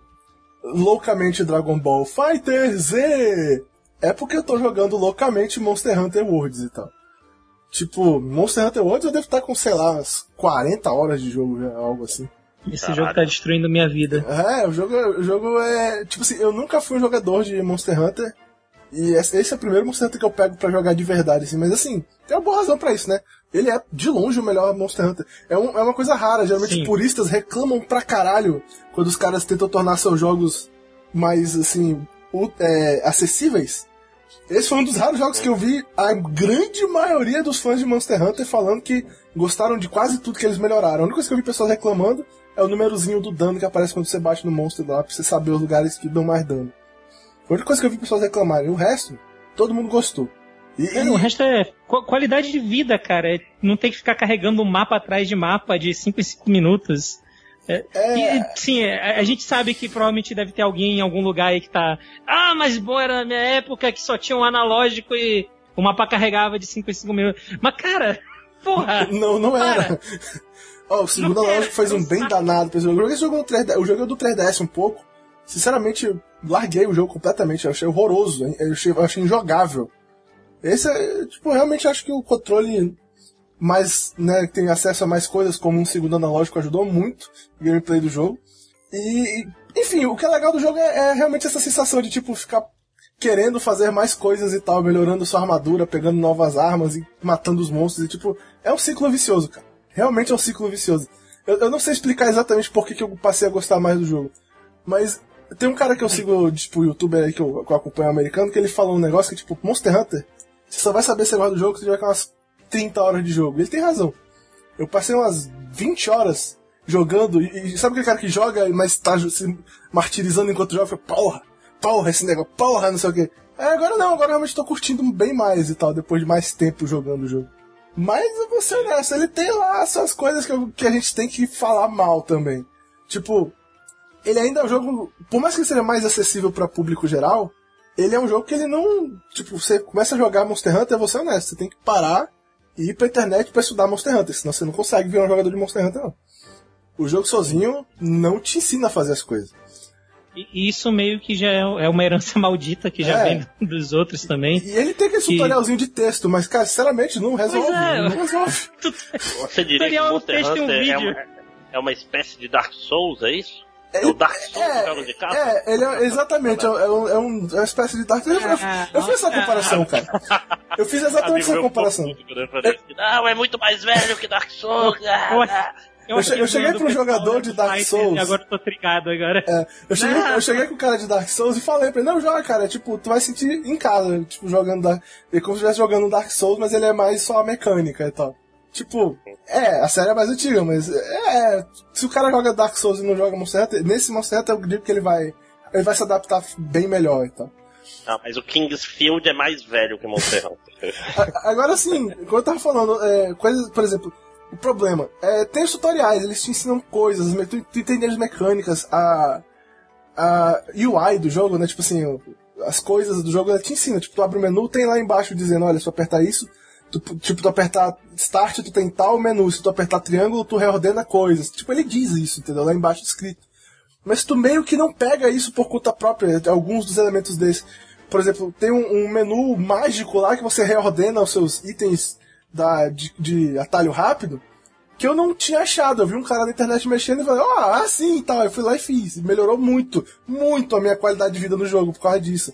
loucamente Dragon Ball Fighter Z. É porque eu tô jogando loucamente Monster Hunter Worlds e tal. Tipo, Monster Hunter Worlds eu devo estar com, sei lá, umas 40 horas de jogo, já, algo assim. Esse Caralho. jogo tá destruindo minha vida. É, o jogo, o jogo é. Tipo assim, eu nunca fui um jogador de Monster Hunter. E esse esse é o primeiro Monster Hunter que eu pego pra jogar de verdade, assim. Mas assim, tem uma boa razão pra isso, né? Ele é, de longe, o melhor Monster Hunter. É, um- é uma coisa rara, geralmente Sim. puristas reclamam pra caralho quando os caras tentam tornar seus jogos mais, assim, é, acessíveis. Esse foi um dos raros jogos que eu vi a grande maioria dos fãs de Monster Hunter falando que gostaram de quase tudo que eles melhoraram. A única coisa que eu vi pessoas reclamando é o númerozinho do dano que aparece quando você bate no monstro lá, pra você saber os lugares que dão mais dano. Foi a única coisa que eu vi pessoas reclamarem. O resto, todo mundo gostou. E, É, o resto é qu- qualidade de vida, cara. É Não tem que ficar carregando um mapa atrás de mapa de 5 em 5 minutos. É, É. e, sim, é, a gente sabe que provavelmente deve ter alguém em algum lugar aí que tá. Ah, mas bom, era na minha época que só tinha um analógico e. O mapa carregava de 5 em 5 minutos. Mas, cara, porra! Não, não era. Ó, o segundo analógico faz um bem danado. pra esse jogo. Eu joguei esse jogo no 3DS, eu joguei o do 3DS um pouco. Sinceramente, larguei o jogo completamente. Eu achei horroroso. Eu achei, eu achei injogável. Esse é, tipo, realmente acho que o controle mais, né, tem acesso a mais coisas como um segundo analógico ajudou muito o gameplay do jogo. E, enfim, o que é legal do jogo é, é realmente essa sensação de, tipo, ficar querendo fazer mais coisas e tal, melhorando sua armadura, pegando novas armas e matando os monstros. E, tipo, é um ciclo vicioso, cara. Realmente é um ciclo vicioso. Eu, eu não sei explicar exatamente por que, que eu passei a gostar mais do jogo. Mas tem um cara que eu sigo, tipo, youtuber aí que eu, que eu acompanho americano, que ele falou um negócio que, tipo, Monster Hunter, você só vai saber se você gosta do jogo se tiver com umas 30 horas de jogo. Ele tem razão. Eu passei umas 20 horas jogando, e, e sabe aquele cara que joga, mas tá se martirizando enquanto joga? Fica, porra, porra, esse negócio, porra, não sei o quê. É, agora não, agora eu realmente tô curtindo bem mais e tal, depois de mais tempo jogando o jogo. Mas eu vou ser honesto, ele tem lá essas coisas que, eu- que a gente tem que falar mal também. Tipo, ele ainda é um jogo, por mais que ele seja mais acessível para público geral, ele é um jogo que ele não, tipo, você começa a jogar Monster Hunter, eu vou ser honesto, você tem que parar e ir pra internet pra estudar Monster Hunter, senão você não consegue virar um jogador de Monster Hunter não. O jogo sozinho não te ensina a fazer as coisas. E isso meio que já é é uma herança maldita que já É. vem dos outros também. E ele tem aquele Que- tutorialzinho de texto, mas, cara, sinceramente, não resolve. é. Não resolve. Você diria que Monster texto e um Hunter é vídeo. uma, é uma espécie de Dark Souls, é isso? É o Dark Souls de jogos de caça? É, ele é, exatamente, é, um, é, um, é um- é uma espécie de Dark eu, eu, eu fiz essa comparação, cara. Eu fiz exatamente Amigo essa comparação. Não, é muito mais velho que Dark Souls. ah, Eu- ah." Eu che- eu cheguei do um pessoal jogador de do Dark Souls. E agora eu tô trigado agora. É, eu, cheguei, Ah. eu cheguei com o cara de Dark Souls e falei pra ele, não, joga, cara, tipo, tu vai sentir em casa, tipo, jogando Dark... É como se estivesse jogando Dark Souls, mas ele é mais só a mecânica e tal. Tipo, é, a série é mais antiga, mas é, se o cara joga Dark Souls e não joga Monster Hunter, nesse Monster Hunter eu digo que ele vai, ele vai se adaptar bem melhor e tal. Não, mas o Kingsfield é mais velho que Monster Hunter. Agora sim, como eu tava falando, é, coisas, por exemplo, o problema é tem os tutoriais, eles te ensinam coisas, tu, tu entende as mecânicas, a, a UI do jogo, né? Tipo assim, as coisas do jogo te ensina. Tipo, tu abre o menu, tem lá embaixo dizendo, olha, se tu apertar isso, tu, tipo, tu apertar Start, tu tem tal menu, se tu apertar triângulo, tu reordena coisas. Tipo, ele diz isso, entendeu? Lá embaixo escrito. Mas tu meio que não pega isso por conta própria, alguns dos elementos desse. Por exemplo, tem um, um menu mágico lá que você reordena os seus itens da, de, de atalho rápido, que eu não tinha achado. Eu vi um cara na internet mexendo e falei, ó, ah, sim, tal. Eu fui lá e fiz. Melhorou muito, muito a minha qualidade de vida no jogo por causa disso.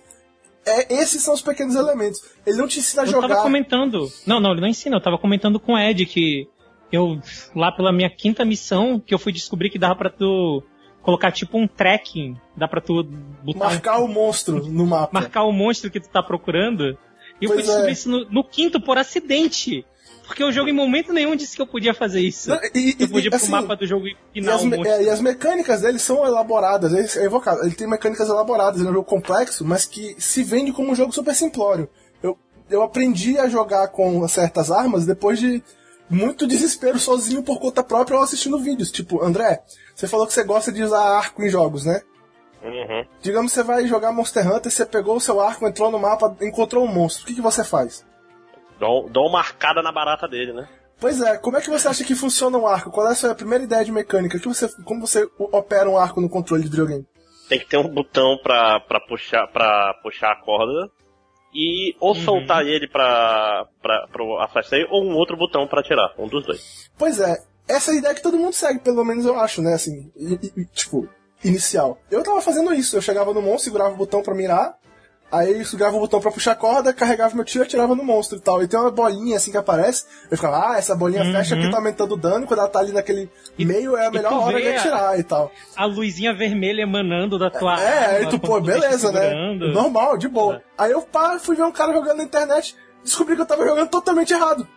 É, esses são os pequenos elementos. Ele não te ensina a Eu jogar. tava comentando. Não, não, ele não ensina. Eu tava comentando com o Ed que eu, lá pela minha quinta missão, que eu fui descobrir que dava pra tu colocar tipo um tracking. Dá pra tu botar um- Marcar o monstro no mapa. marcar o monstro que tu tá procurando. E eu fui Pois descobrir é. isso no, no quinto por acidente. Porque o jogo em momento nenhum disse que eu podia fazer isso. Não, e- eu e- podia ir pro assim, mapa do jogo e E final as, o me- monstro. é, e as mecânicas dele são elaboradas, é, é evocado. Ele tem mecânicas elaboradas, ele é um jogo complexo, mas que se vende como um jogo super simplório. Eu, eu aprendi a jogar com certas armas depois de muito desespero sozinho por conta própria ou assistindo vídeos. Tipo, André, você falou que você gosta de usar arco em jogos, né? Uhum. Digamos que você vai jogar Monster Hunter, você pegou o seu arco, entrou no mapa, encontrou um monstro. O que, que você faz? Dou, dou uma marcada na barata dele, né? Pois é, como é que você acha que funciona um arco? Qual é a sua primeira ideia de mecânica? Que você, como você opera um arco no controle de videogame? Tem que ter um botão pra, pra, puxar, pra puxar a corda. E ou soltar ele pra, pra, pro afastar ou um outro botão pra atirar. Um dos dois. Pois é, essa é a ideia que todo mundo segue, pelo menos eu acho, né? Assim, i- i- tipo, inicial. Eu tava fazendo isso, eu chegava no monstro, segurava o botão pra mirar, aí eu segurava o botão pra puxar a corda, carregava meu tiro e atirava no monstro e tal. E tem uma bolinha assim que aparece, eu ficava, ah, essa bolinha fecha porque tá aumentando o dano, quando ela tá ali naquele meio é a melhor hora de a- atirar e tal. A luzinha vermelha emanando da tua É, aí arma, tu, pô, beleza, né? segurando. Normal, de boa. Aí eu pá, fui ver um cara jogando na internet, descobri que eu tava jogando totalmente errado.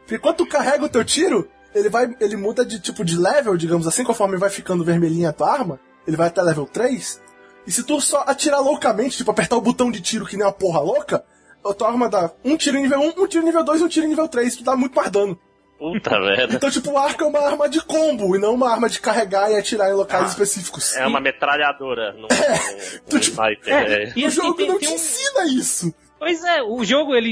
Porque quando tu carrega o teu tiro, ele vai. ele muda de tipo de level, digamos assim, conforme vai ficando vermelhinha a tua arma, ele vai até level 3. E se tu só atirar loucamente, tipo, apertar o botão de tiro que nem uma porra louca, a tua arma dá um tiro em nível 1, um tiro em nível 2 e um tiro em nível 3, tu dá muito mais dano. Puta merda. Então, tipo, o arco é uma arma de combo e não uma arma de carregar e atirar em locais específicos. É uma metralhadora. Num, Tu, num tipo, sniper. É, é. e o assim, jogo tem- não tem te um- ensina isso. Pois é, o jogo, ele,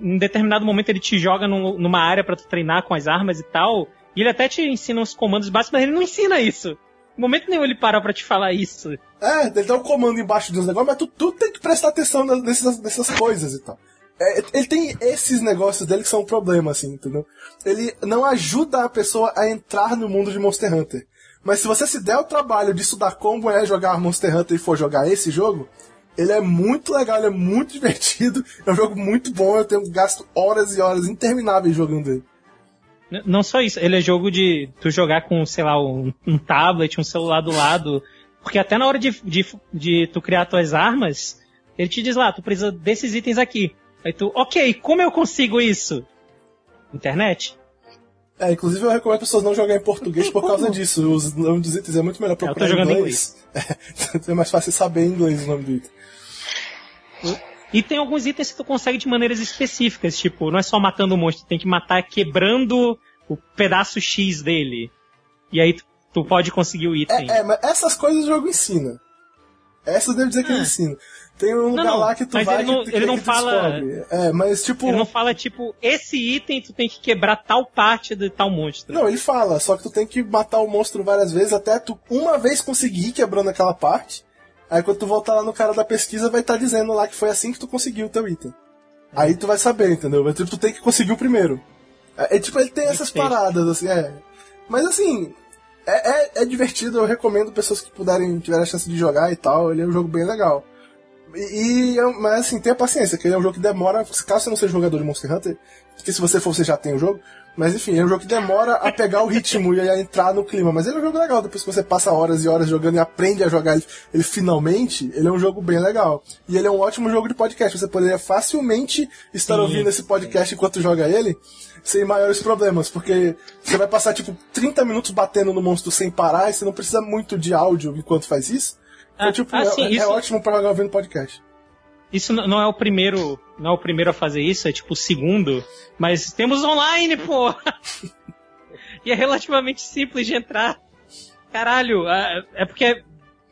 em determinado momento, ele te joga num- numa área pra tu treinar com as armas e tal, e ele até te ensina os comandos básicos, mas ele não ensina isso. Momento nenhum ele para pra te falar isso. É, ele dá um comando embaixo dos negócios, mas tu, tu tem que prestar atenção nessas, nessas coisas e tal. É, ele tem esses negócios dele que são um problema, assim, entendeu? Ele não ajuda a pessoa a entrar no mundo de Monster Hunter. Mas se você se der o trabalho de estudar como é jogar Monster Hunter e for jogar esse jogo, ele é muito legal, ele é muito divertido, é um jogo muito bom, eu tenho gasto horas e horas intermináveis jogando ele. Não só isso, ele é jogo de tu jogar com, sei lá, um, um tablet, um celular do lado. Porque até na hora de, de, de tu criar tuas armas, ele te diz lá, tu precisa desses itens aqui. Aí tu, ok, como eu consigo isso? Internet? É, inclusive eu recomendo as pessoas não jogarem em português por causa disso. Os nomes dos itens é muito melhor tô procurar em jogando em inglês. É, é mais fácil saber em inglês o nome do item. E tem alguns itens que tu consegue de maneiras específicas, tipo, não é só matando o monstro, tu tem que matar quebrando o pedaço X dele. E aí tu, tu pode conseguir o item. É, é, mas essas coisas o jogo ensina. Essas devo dizer que ele ensina. Tem um lugar Ah. não, lá que tu mas vai ele não- que, que, ele não que fala- descobre. É, mas tipo. Ele não fala, tipo, esse item tu tem que quebrar tal parte de tal monstro. Não, ele fala, só que tu tem que matar o monstro várias vezes até tu uma vez conseguir ir quebrando aquela parte. Aí quando tu voltar lá no cara da pesquisa, vai estar dizendo lá que foi assim que tu conseguiu o teu item. Aí tu vai saber, entendeu? Mas tipo, tu tem que conseguir o primeiro. É, é, tipo, ele tem essas paradas, assim, é. Mas assim, é, é, é divertido, eu recomendo pessoas que puderem, tiverem a chance de jogar e tal, ele é um jogo bem legal. E, e, é- mas assim, tenha paciência, que ele é um jogo que demora, caso você não seja jogador de Monster Hunter, porque se você for, você já tem o jogo, mas enfim, é um jogo que demora a pegar o ritmo e a entrar no clima, mas ele é um jogo legal, depois que você passa horas e horas jogando e aprende a jogar ele, ele finalmente, ele é um jogo bem legal. E ele é um ótimo jogo de podcast, você poderia facilmente estar Sim, ouvindo esse podcast enquanto joga ele, sem maiores problemas, porque você vai passar tipo 30 minutos batendo no monstro sem parar e você não precisa muito de áudio enquanto faz isso. Então, Ah, tipo, ah, é, sim, é isso- ótimo pra jogar ouvindo podcast. Isso não é o primeiro, não é o primeiro a fazer isso, é tipo o segundo, mas temos online, pô. e é relativamente simples de entrar. Caralho, é porque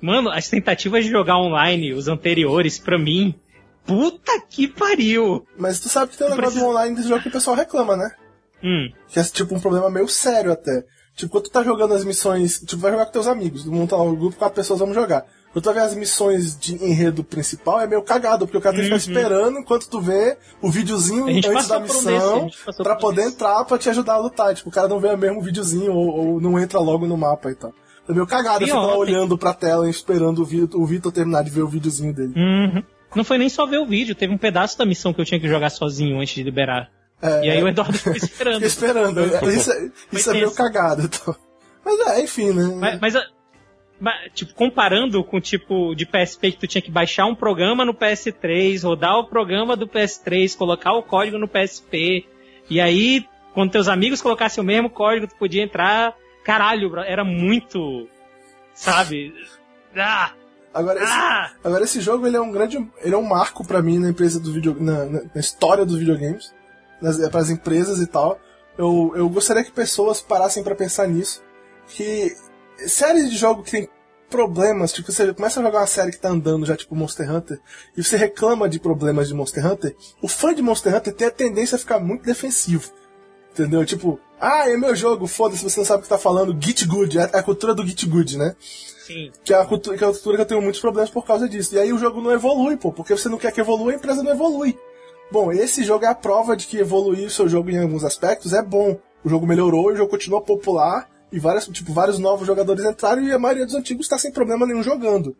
mano, as tentativas de jogar online, os anteriores pra mim, puta que pariu. Mas tu sabe que tem um negócio precisa- online desse jogo que o pessoal reclama, né? Hum, Que é tipo um problema meio sério até. Tipo, quando tu tá jogando as missões, tipo, vai jogar com teus amigos, monta lá um grupo, quatro pessoas vamos jogar. Tu vai ver as missões de enredo principal, é meio cagado, porque o cara tem que ficar esperando enquanto tu vê o videozinho Uhum. Antes da um desse, missão passou pra poder isso. entrar pra te ajudar a lutar. Tipo, o cara não vê o mesmo videozinho ou, ou não entra logo no mapa e tal. É meio cagado, você tá lá olhando pra tela e esperando o Vitor, o Vitor terminar de ver o videozinho dele. uhum. Não foi nem só ver o vídeo, teve um pedaço da missão que eu tinha que jogar sozinho antes de liberar. É, E aí o Eduardo ficou esperando. Esperando. É, Isso, é- isso é meio cagado. Então. Mas é, enfim, né? Mas, mas, a- tipo, comparando com o tipo de PSP que tu tinha que baixar um programa no PS3, rodar o programa do PS3, colocar o código no PSP, e aí, quando teus amigos colocassem o mesmo código, tu podia entrar. Caralho, era muito. Sabe? Ah! Agora, esse, Ah! agora esse jogo ele é um grande. Ele é um marco pra mim na empresa do video, na, na- na história dos videogames, para as empresas e tal. Eu, eu gostaria que pessoas parassem pra pensar nisso. Que séries de jogo que tem problemas, tipo, você começa a jogar uma série que tá andando já, tipo Monster Hunter, e você reclama de problemas de Monster Hunter, o fã de Monster Hunter tem a tendência a ficar muito defensivo. Entendeu? Tipo, ah, é meu jogo, foda-se, você não sabe o que tá falando, Git Good, é a cultura do Git Good, né? Sim. Que é, a cultura, que é a cultura que eu tenho muitos problemas por causa disso. E aí o jogo não evolui, pô, porque você não quer que evolua, a empresa não evolui. Bom, esse jogo é a prova de que evoluir o seu jogo em alguns aspectos é bom. O jogo melhorou, o jogo continua popular, e várias, tipo, vários novos jogadores entraram e a maioria dos antigos está sem problema nenhum jogando.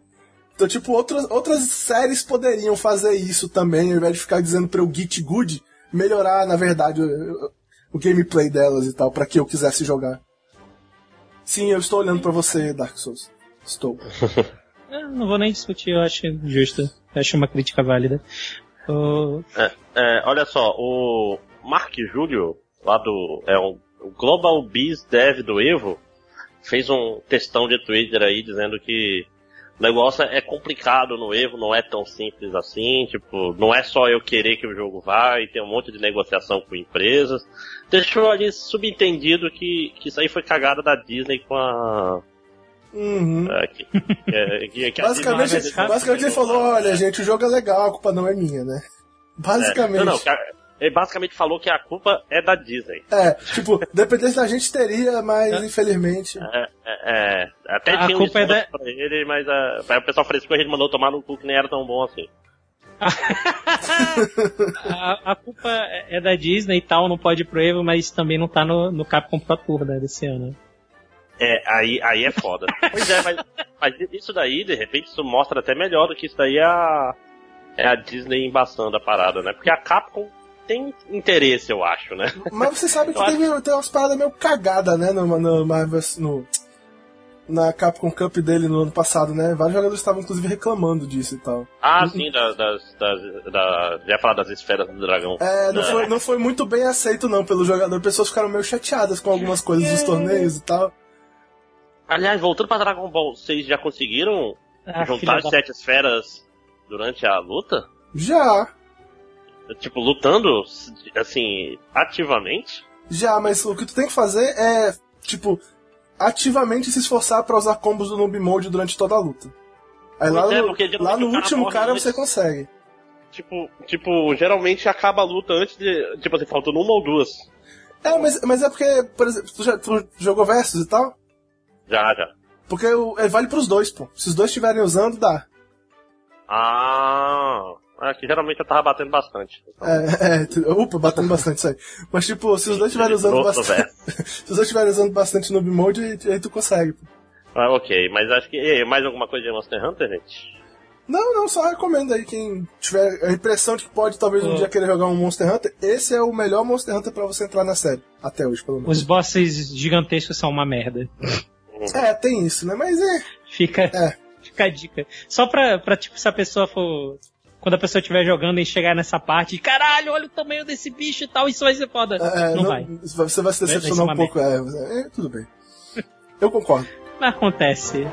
Então, tipo, outras, outras séries poderiam fazer isso também, ao invés de ficar dizendo pra eu Git Good, melhorar, na verdade, o, o gameplay delas e tal, pra que eu quisesse jogar. Sim, eu estou olhando pra você, Dark Souls. Estou. Eu não vou nem discutir, eu acho justo. Eu acho uma crítica válida. Oh, É, é, olha só, o Mark Júlio, lá do. É um, o Global Biz Dev do Evo, fez um textão de Twitter aí dizendo que o negócio é complicado no Evo, não é tão simples assim, tipo, não é só eu querer que o jogo vá e tem um monte de negociação com empresas. Deixou ali subentendido que, que isso aí foi cagada da Disney com a. Uhum. é, que, que- que- Basicamente, basicamente ele falou, olha gente, o jogo é legal, a culpa não é minha, né? Basicamente. É, não, não, ele basicamente falou que a culpa é da Disney. É, tipo, dependesse da gente teria, mas infelizmente. É, é, é, até A tinha um culpa é desconto da- pra ele, mas a, aí o pessoal frescou e a gente mandou tomar no cu que nem era tão bom assim. a, a culpa é da Disney e tal, não pode ir pro Evo, mas também não tá no, no Capcom Pro Tour né, desse ano. É, aí, aí é foda. pois é, mas, mas isso daí, de repente, isso mostra até melhor do que isso daí é a, é a Disney embaçando a parada, né? Porque a Capcom tem interesse, eu acho, né? Mas você sabe que Eu acho- teve, tem umas paradas meio cagadas, né? No, no Marvel. No, na Capcom Cup dele no ano passado, né? Vários jogadores estavam inclusive reclamando disso e tal. Ah, sim, das, das, das, da, já ia falar das esferas do dragão. É, não foi, não foi muito bem aceito não pelo jogador. Pessoas ficaram meio chateadas com algumas coisas dos torneios e tal. Aliás, voltando pra Dragon Ball, vocês já conseguiram Ah, juntar as da- sete esferas durante a luta? Já, Tipo, lutando, assim, ativamente? já, mas o que tu tem que fazer é, tipo, ativamente se esforçar pra usar combos do Noob Mode durante toda a luta. Aí lá é, no, lá no cara último cara antes. você consegue. Tipo, tipo, geralmente acaba a luta antes de. Tipo assim, faltando uma ou duas. É, mas, mas é porque, por exemplo, tu, já, tu jogou Versus e tal? Já, já. Porque o, é, vale pros dois, pô. Se os dois estiverem usando, dá. Ah. Aqui geralmente eu tava batendo bastante. É, é, tu- upa, batendo bastante isso aí. Mas tipo, se os dois estiverem usando bastante. se os dois estiverem usando bastante Noob Mode, aí, aí tu consegue, pô. Ah, ok, mas acho que. e aí, mais alguma coisa de Monster Hunter, gente? Não, não, só recomendo aí quem tiver a impressão de que pode talvez um dia querer jogar um Monster Hunter. Esse é o melhor Monster Hunter pra você entrar na série. Até hoje, pelo menos. Os bosses gigantescos são uma merda. É, tem isso, né? Mas é. Fica, É. fica a dica. Só pra, pra, tipo, se a pessoa for. Quando a pessoa estiver jogando e chegar nessa parte, caralho, olha o tamanho desse bicho e tal, isso vai ser foda. é, não, vai. Você vai se decepcionar um pouco. É, é, tudo bem. Eu concordo. Mas acontece.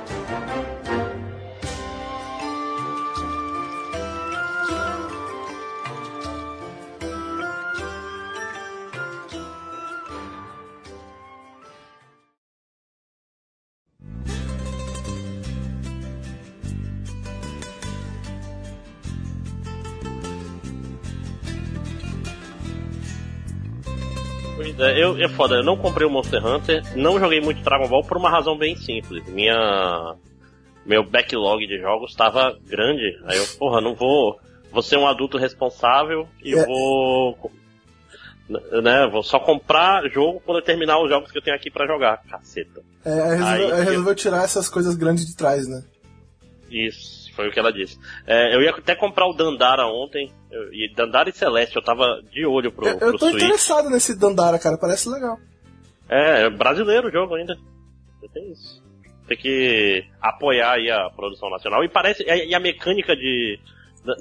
Pois é, eu, é foda, eu não comprei o Monster Hunter, não joguei muito Dragon Ball por uma razão bem simples. Minha. Meu backlog de jogos estava grande. Aí eu, porra, não vou. Vou ser um adulto responsável e É. vou. Né, vou só comprar jogo quando eu terminar os jogos que eu tenho aqui pra jogar. Caceta. É, aí resolveu, Aí aí eu- resolveu tirar essas coisas grandes de trás, né? Isso, foi o que ela disse. É, eu ia até comprar o Dandara ontem. eu- e Dandara e Celeste, eu tava de olho pro, eu, eu pro tô Switch. interessado nesse Dandara, cara. Parece legal. É, é brasileiro o jogo ainda. Tem isso. Tem que apoiar aí a produção nacional. E parece. E a mecânica de.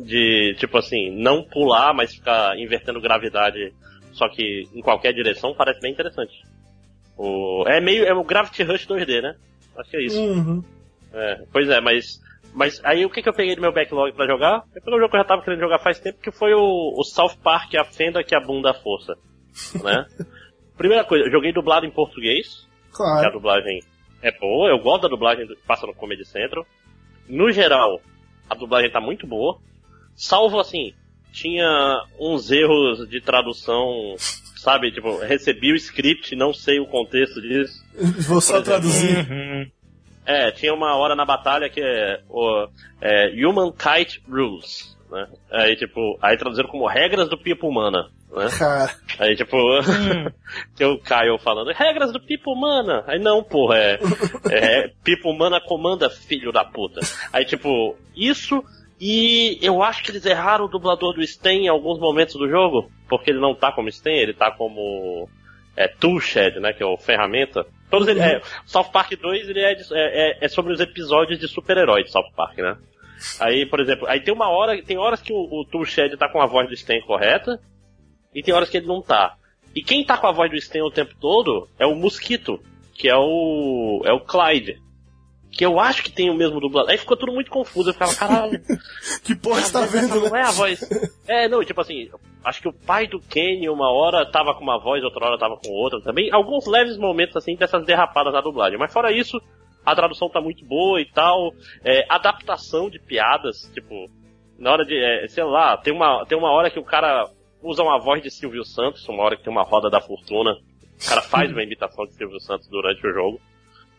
De, tipo assim, não pular, mas ficar invertendo gravidade, só que em qualquer direção, parece bem interessante. O, é meio. É o Gravity Rush 2D, né? Acho que é isso. Uhum. É, pois é, mas. Mas aí o que, que eu peguei do meu backlog pra jogar? Eu peguei um jogo que eu já tava querendo jogar faz tempo, que foi o, o South Park A Fenda que a Bunda Força. Né? Primeira coisa, eu joguei dublado em português, que a Claro. dublagem é boa, eu gosto da dublagem que passa no Comedy Central. No geral, a dublagem tá muito boa. Salvo assim, tinha uns erros de tradução, sabe? Tipo, recebi o script, não sei o contexto disso. Vou só exemplo. traduzir. Uhum. É, tinha uma hora na batalha que é o é, Human Kite Rules, né? Aí, tipo, aí traduziram como regras do pipo humana, né? Cara. Aí, tipo, que o Caio falando, regras do pipo humana. Aí, não, porra, é, é pipo humana comanda, filho da puta. Aí, tipo, isso e eu acho que eles erraram o dublador do Sten em alguns momentos do jogo, porque ele não tá como Sten, ele tá como é, Toolshed, né, que é o ferramenta. Todos eles, é, South Park 2 ele é, de- é, é- é sobre os episódios de super-herói de South Park, né? Aí, por exemplo, aí tem uma hora, tem horas que o, o Toolshed tá com a voz do Sten correta, e tem horas que ele não tá. E quem tá com a voz do Sten o tempo todo é o Mosquito, que é o. é o Clyde. Que eu acho que tem o mesmo dublador. Aí ficou tudo muito confuso. Eu ficava, caralho. Que porra você tá vendo, não né? é a voz. É, não, tipo assim, acho que o pai do Kenny uma hora tava com uma voz, outra hora tava com outra também. Alguns leves momentos assim dessas derrapadas na dublagem. Mas fora isso, a tradução tá muito boa e tal. É, adaptação de piadas, tipo, Na hora de, é, sei lá, tem uma, tem uma hora que o cara usa uma voz de Silvio Santos, uma hora que tem uma roda da fortuna. O cara faz uma imitação de Silvio Santos durante o jogo.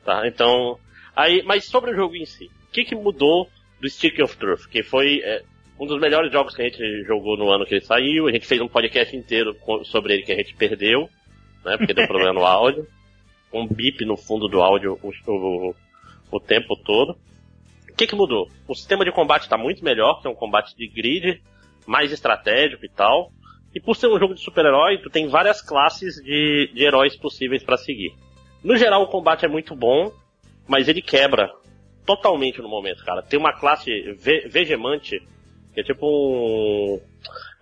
Tá? Então, aí, mas sobre o jogo em si, o que, que mudou do Stick of Truth? Que foi é, um dos melhores jogos que a gente jogou no ano que ele saiu. A gente fez um podcast inteiro sobre ele que a gente perdeu, né? Porque deu problema no áudio. Um bip no fundo do áudio o, o, o tempo todo. O que, que mudou? O sistema de combate está muito melhor, que é um combate de grid, mais estratégico e tal. E por ser um jogo de super-herói, tu tem várias classes de, de heróis possíveis para seguir. No geral, o combate é muito bom, mas ele quebra totalmente no momento, cara. Tem uma classe ve vegemante, que é tipo um.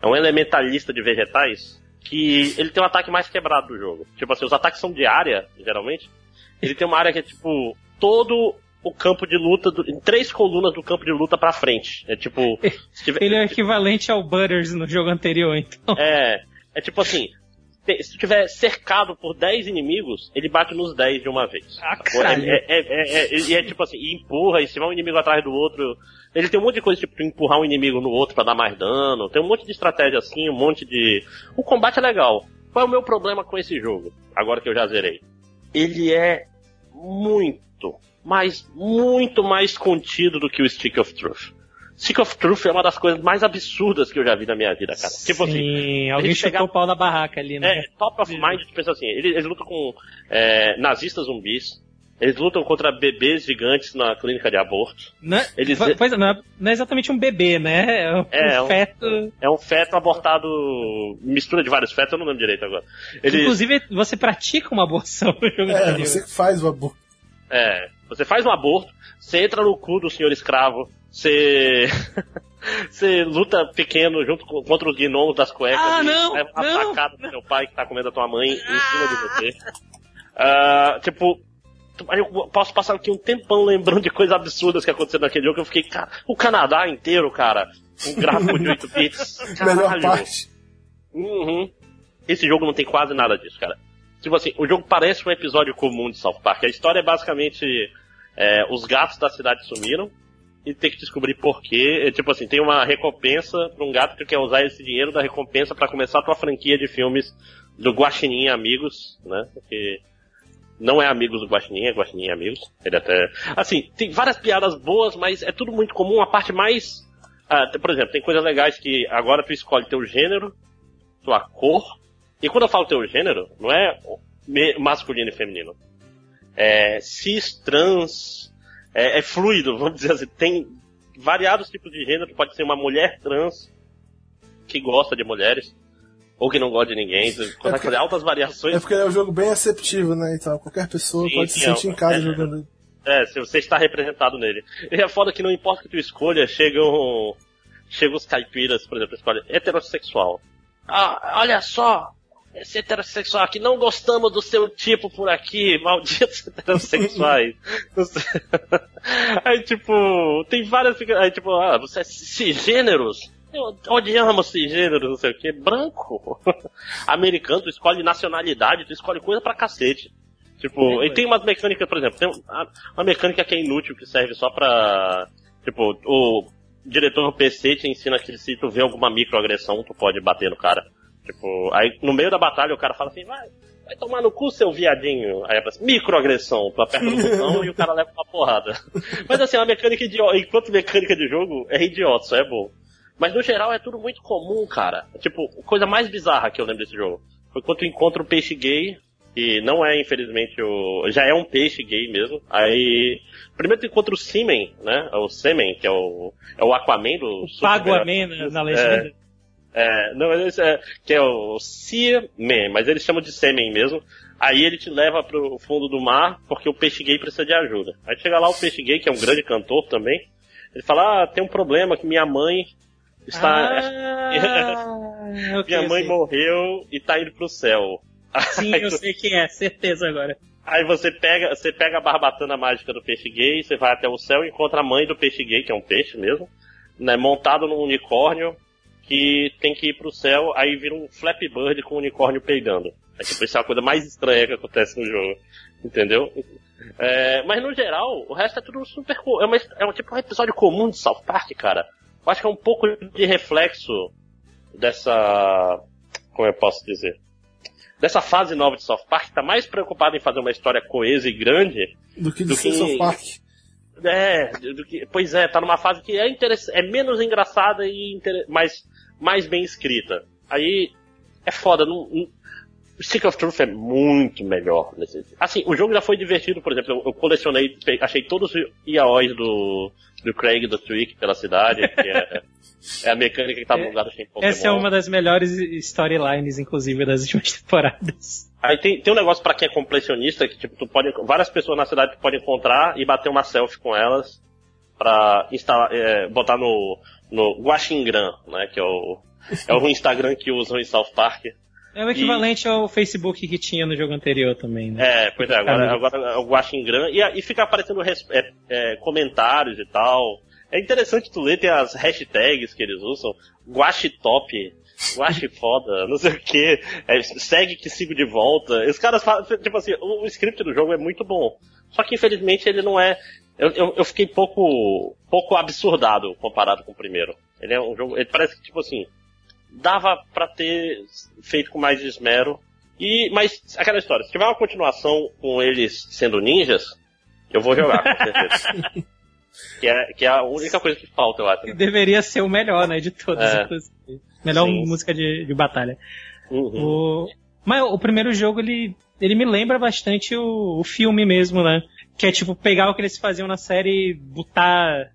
É um elementalista de vegetais, que ele tem um ataque mais quebrado do jogo. Tipo assim, os ataques são de área, geralmente. Ele tem uma área que é tipo. Todo o campo de luta, do- em três colunas do campo de luta pra frente. É tipo. se tiver- Ele é equivalente ao Butters no jogo anterior, então. é, é tipo assim, se tu tiver cercado por 10 inimigos, ele bate nos 10 de uma vez. Ah, Sacou? caralho. É, é, é, é, e é tipo assim, e empurra, e se vai um inimigo atrás do outro. Ele tem um monte de coisa, tipo, empurrar um inimigo no outro pra dar mais dano. Tem um monte de estratégia assim, um monte de. O combate é legal. Qual é o meu problema com esse jogo? Agora que eu já zerei. Ele é muito, mas muito mais contido do que o Stick of Truth. Stick of Truth é uma das coisas mais absurdas que eu já vi na minha vida, cara. Tipo assim, Sim, alguém chutou pegar- o pau da barraca ali, né? é, top of mind, tu pensa assim, eles, eles lutam com é, nazistas zumbis, eles lutam contra bebês gigantes na clínica de aborto. Não é, eles- po- pois é, não é, não é exatamente um bebê, né? É um, É, um um- feto. É um feto abortado, mistura de vários fetos, eu não lembro direito agora. Eles, Inclusive, você pratica uma aborção no jogo É, você faz o aborto. é, você faz um aborto, você entra no cu do senhor escravo, você... Você luta pequeno junto com, contra os gnomos das cuecas Ah, e não, leva uma não, facada do seu pai que tá comendo a tua mãe em cima de você. Ah, tipo, eu posso passar aqui um tempão lembrando de coisas absurdas que aconteceram naquele jogo. que Eu fiquei, cara, o Canadá inteiro, cara, um gráfico de 8 bits. Melhor Caralho. parte. Uhum. Esse jogo não tem quase nada disso, cara. Tipo assim, o jogo parece um episódio comum de South Park. A história é basicamente é, os gatos da cidade sumiram e tem que descobrir por quê. É, tipo assim, tem uma recompensa pra um gato que quer usar esse dinheiro da recompensa pra começar a tua franquia de filmes do Guaxinim Amigos, né? Porque não é Amigos do Guaxinim, é Guaxinim e Amigos. Ele até... Assim, tem várias piadas boas, mas é tudo muito comum. A parte mais... ah, por exemplo, tem coisas legais que agora tu escolhe teu gênero, tua cor. E quando eu falo teu gênero, não é masculino e feminino. É cis, trans, é, é fluido, vamos dizer assim. Tem variados tipos de gênero. Pode ser uma mulher trans que gosta de mulheres, ou que não gosta de ninguém. Você consegue porque- fazer altas variações. É porque ele é um jogo bem aceptivo, né? Então, qualquer pessoa Sim, pode se sim, sentir é- em casa é- jogando ele. É, se você está representado nele. E é foda que não importa o que tu escolha, chegam. Chegam os caipiras, por exemplo, escolhe heterossexual. Ah, olha só! Esse heterossexual aqui, não gostamos do seu tipo por aqui, malditos heterossexuais. aí, tipo, tem várias. Aí, tipo, ah, você é cisgêneros? Eu odiamos cisgêneros, não sei o que. Branco. Americano, tu escolhe nacionalidade, tu escolhe coisa pra cacete. Tipo, e tem umas mecânicas, por exemplo, tem uma, mecânica que é inútil, que serve só pra. Tipo, o diretor do PC te ensina que se tu vê alguma microagressão, tu pode bater no cara. Tipo, aí no meio da batalha o cara fala assim, vai, vai tomar no cu, seu viadinho. Aí aparece, microagressão, tu aperta no botão e o cara leva uma porrada. Mas assim, é uma mecânica idiota, enquanto mecânica de jogo, é idiota, só é bom. Mas no geral é tudo muito comum, cara. Tipo, a coisa mais bizarra que eu lembro desse jogo foi quando tu encontra um peixe gay, que não é, infelizmente, o. Já é um peixe gay mesmo. Aí. Primeiro tu encontra o Semen, né? O Semen, que é o. É o Aquaman do. Super- a na, na legenda. é, não, mas é, que é o Seaman, mas eles chamam de Semen mesmo. Aí ele te leva pro fundo do mar porque o peixe gay precisa de ajuda. Aí chega lá o peixe gay, que é um grande cantor também. Ele fala: Ah, tem um problema que minha mãe está. Ah, minha mãe morreu e tá indo pro céu. Sim, Aí eu tu- sei quem é, certeza agora. Aí você pega, você pega a barbatana mágica do peixe gay, você vai até o céu e encontra a mãe do peixe gay, que é um peixe mesmo, né, montado num unicórnio que tem que ir pro céu, aí vira um Flappy Bird com o unicórnio peidando. É tipo, isso é a coisa mais estranha que acontece no jogo. Entendeu? É, mas no geral, o resto é tudo super. É, uma, é um tipo um episódio comum de South Park, cara. Eu acho que é um pouco de reflexo dessa. Como eu posso dizer? Dessa fase nova de South Park, tá mais preocupado em fazer uma história coesa e grande. Do que Do de que- South Park. É, do que, pois é, tá numa fase que é, interess- é menos engraçada e inter- mais, mais bem escrita. Aí é foda, não, Stick of Truth é muito melhor. Nesse, assim, o jogo já foi divertido, por exemplo, eu, colecionei, achei todos os IAOs do, do Craig do Trick pela cidade, que é, é a mecânica que tá no lugar Pokémon. Essa é uma das melhores storylines, inclusive, das últimas temporadas. Aí tem, tem um negócio pra quem é completionista que tipo, tu pode, várias pessoas na cidade tu pode encontrar e bater uma selfie com elas pra instalar, é, botar no, no Guaxingram, né, que é o, é o Instagram que usam em South Park. É o equivalente ao Facebook que tinha no jogo anterior também, né? É, pois é, agora, agora é o Guaxingram e, e fica aparecendo res- é, é, comentários e tal. É interessante tu ler, tem as hashtags que eles usam, Guaxitop, Guaxifoda, não sei o que, segue que sigo de volta. Os caras falam, tipo assim, o, o script do jogo é muito bom. Só que infelizmente ele não é. Eu, eu, eu fiquei pouco, pouco absurdado comparado com o primeiro. Ele é um jogo, ele parece que tipo assim, dava pra ter feito com mais esmero. E, mas, aquela história, se tiver uma continuação com eles sendo ninjas, eu vou jogar, com certeza. que, é, que é a única coisa que falta, eu acho. Que né? deveria ser o melhor, né, de todos, É. Melhor Sim. música de, de batalha. Uhum. O... Mas o primeiro jogo, ele, ele me lembra bastante o, o filme mesmo, né? Que é tipo pegar o que eles faziam na série e botar.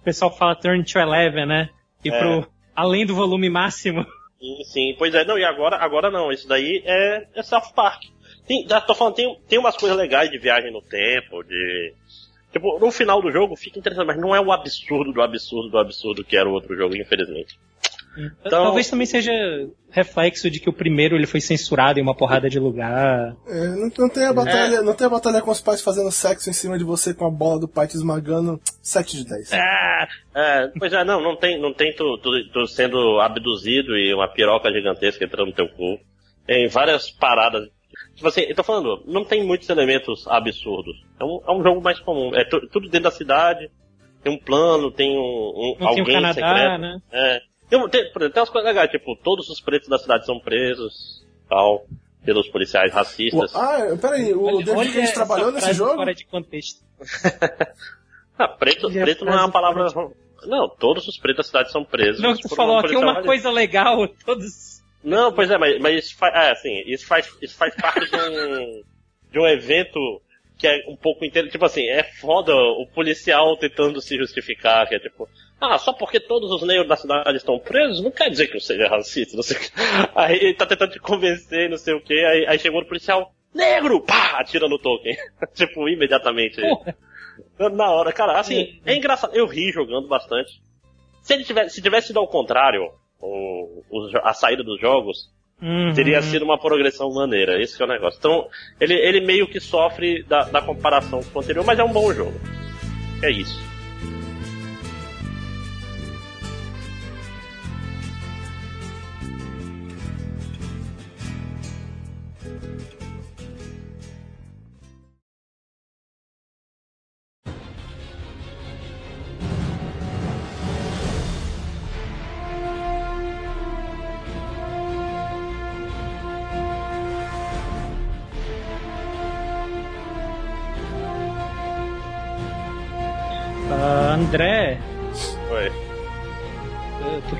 O pessoal fala turn to eleven, né? E É. pro. Além do volume máximo. Sim, sim, pois é, não, e agora, agora não, isso daí é, é South Park. Tem, já tô falando, tem, tem umas coisas legais de viagem no tempo, de. Tipo, no final do jogo fica interessante, mas não é o absurdo do absurdo do absurdo que era o outro jogo, infelizmente. Então- Talvez também seja reflexo de que o primeiro ele foi censurado em uma porrada de lugar. É, não, não tem a batalha, não tem a batalha com os pais fazendo sexo em cima de você com a bola do pai te esmagando. 7 de 10. É, é, pois é, não, não tem, não tem tu, tu, tu sendo abduzido e uma piroca gigantesca entrando no teu cu. Tem várias paradas. Tipo assim, eu tô falando, não tem muitos elementos absurdos. É um, é um jogo mais comum. É tu- tudo dentro da cidade, tem um plano, tem um, um Não alguém tem o Canadá, secreto. né? É. Tem, tem, por exemplo, tem umas coisas legais, tipo, todos os pretos da cidade são presos, tal, pelos policiais O- racistas. ah, peraí, o Olha- David Cage trabalhou nesse jogo? Fora de contexto. Ah, preto, preto não é uma palavra. Não, todos os pretos da cidade são presos. Não, tu falou aqui uma coisa legal, todos. Não, pois é, mas, mas isso faz, é, assim, isso faz, isso faz parte de um, de um evento que é um pouco inteiro, tipo assim, é foda o policial tentando se justificar, que é tipo, ah, só porque todos os negros da cidade estão presos, não quer dizer que eu seja racista, não sei o que. Aí ele tá tentando te convencer, não sei o que, aí, aí chegou o policial, negro! Pá! Atira no token. tipo, imediatamente. Porra. Na hora, cara, assim, é engraçado, eu ri jogando bastante. Se ele tivesse, se tivesse sido ao contrário, o, o- a saída dos jogos, Uhum. teria sido uma progressão maneira. Esse que é o negócio. Então, ele, ele meio que sofre da, da comparação com o anterior, mas é um bom jogo. É isso.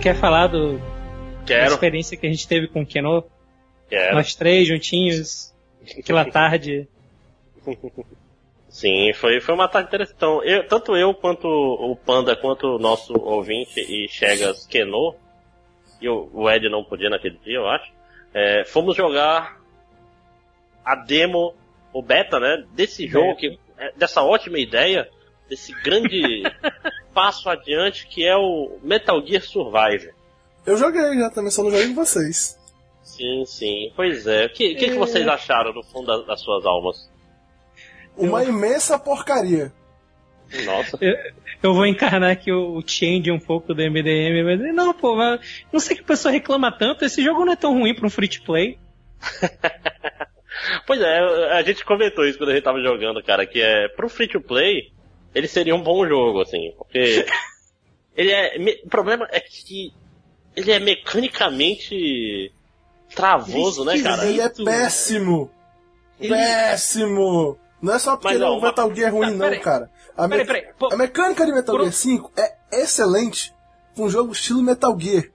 Quer falar do, da Quero, experiência que a gente teve com o Keno? quero. Nós três juntinhos, aquela tarde. Sim, foi, foi uma tarde interessante. Então, eu- tanto eu quanto o Panda, quanto o nosso ouvinte e Chegas Keno, e o, o Ed não podia naquele dia, eu acho, é, fomos jogar a demo, o beta, né, desse jogo, que, é, dessa ótima ideia, desse grande passo adiante que é o Metal Gear Survivor. Eu joguei já também, só não joguei com vocês. Sim, sim, pois é. O que, que, que vocês acharam no fundo das, das suas almas? Uma imensa porcaria. Nossa. Eu vou encarnar aqui o, o change um pouco do MDM, mas não, pô, mas não sei que a pessoa reclama tanto. Esse jogo não é tão ruim pra um free to play. Pois é, a gente comentou isso quando a gente tava jogando, cara, que é pro free to play, ele seria um bom jogo, assim, porque Ele é. me- O problema é que ele é mecanicamente travoso, né, cara? Ele é péssimo! Ele- Péssimo! Não é só porque Mas ele é um não, Metal Gear ruim, Tá, não, cara. A, Peraí, peraí. Pô, a mecânica de Metal Pro- Gear 5 é excelente pra um jogo estilo Metal Gear.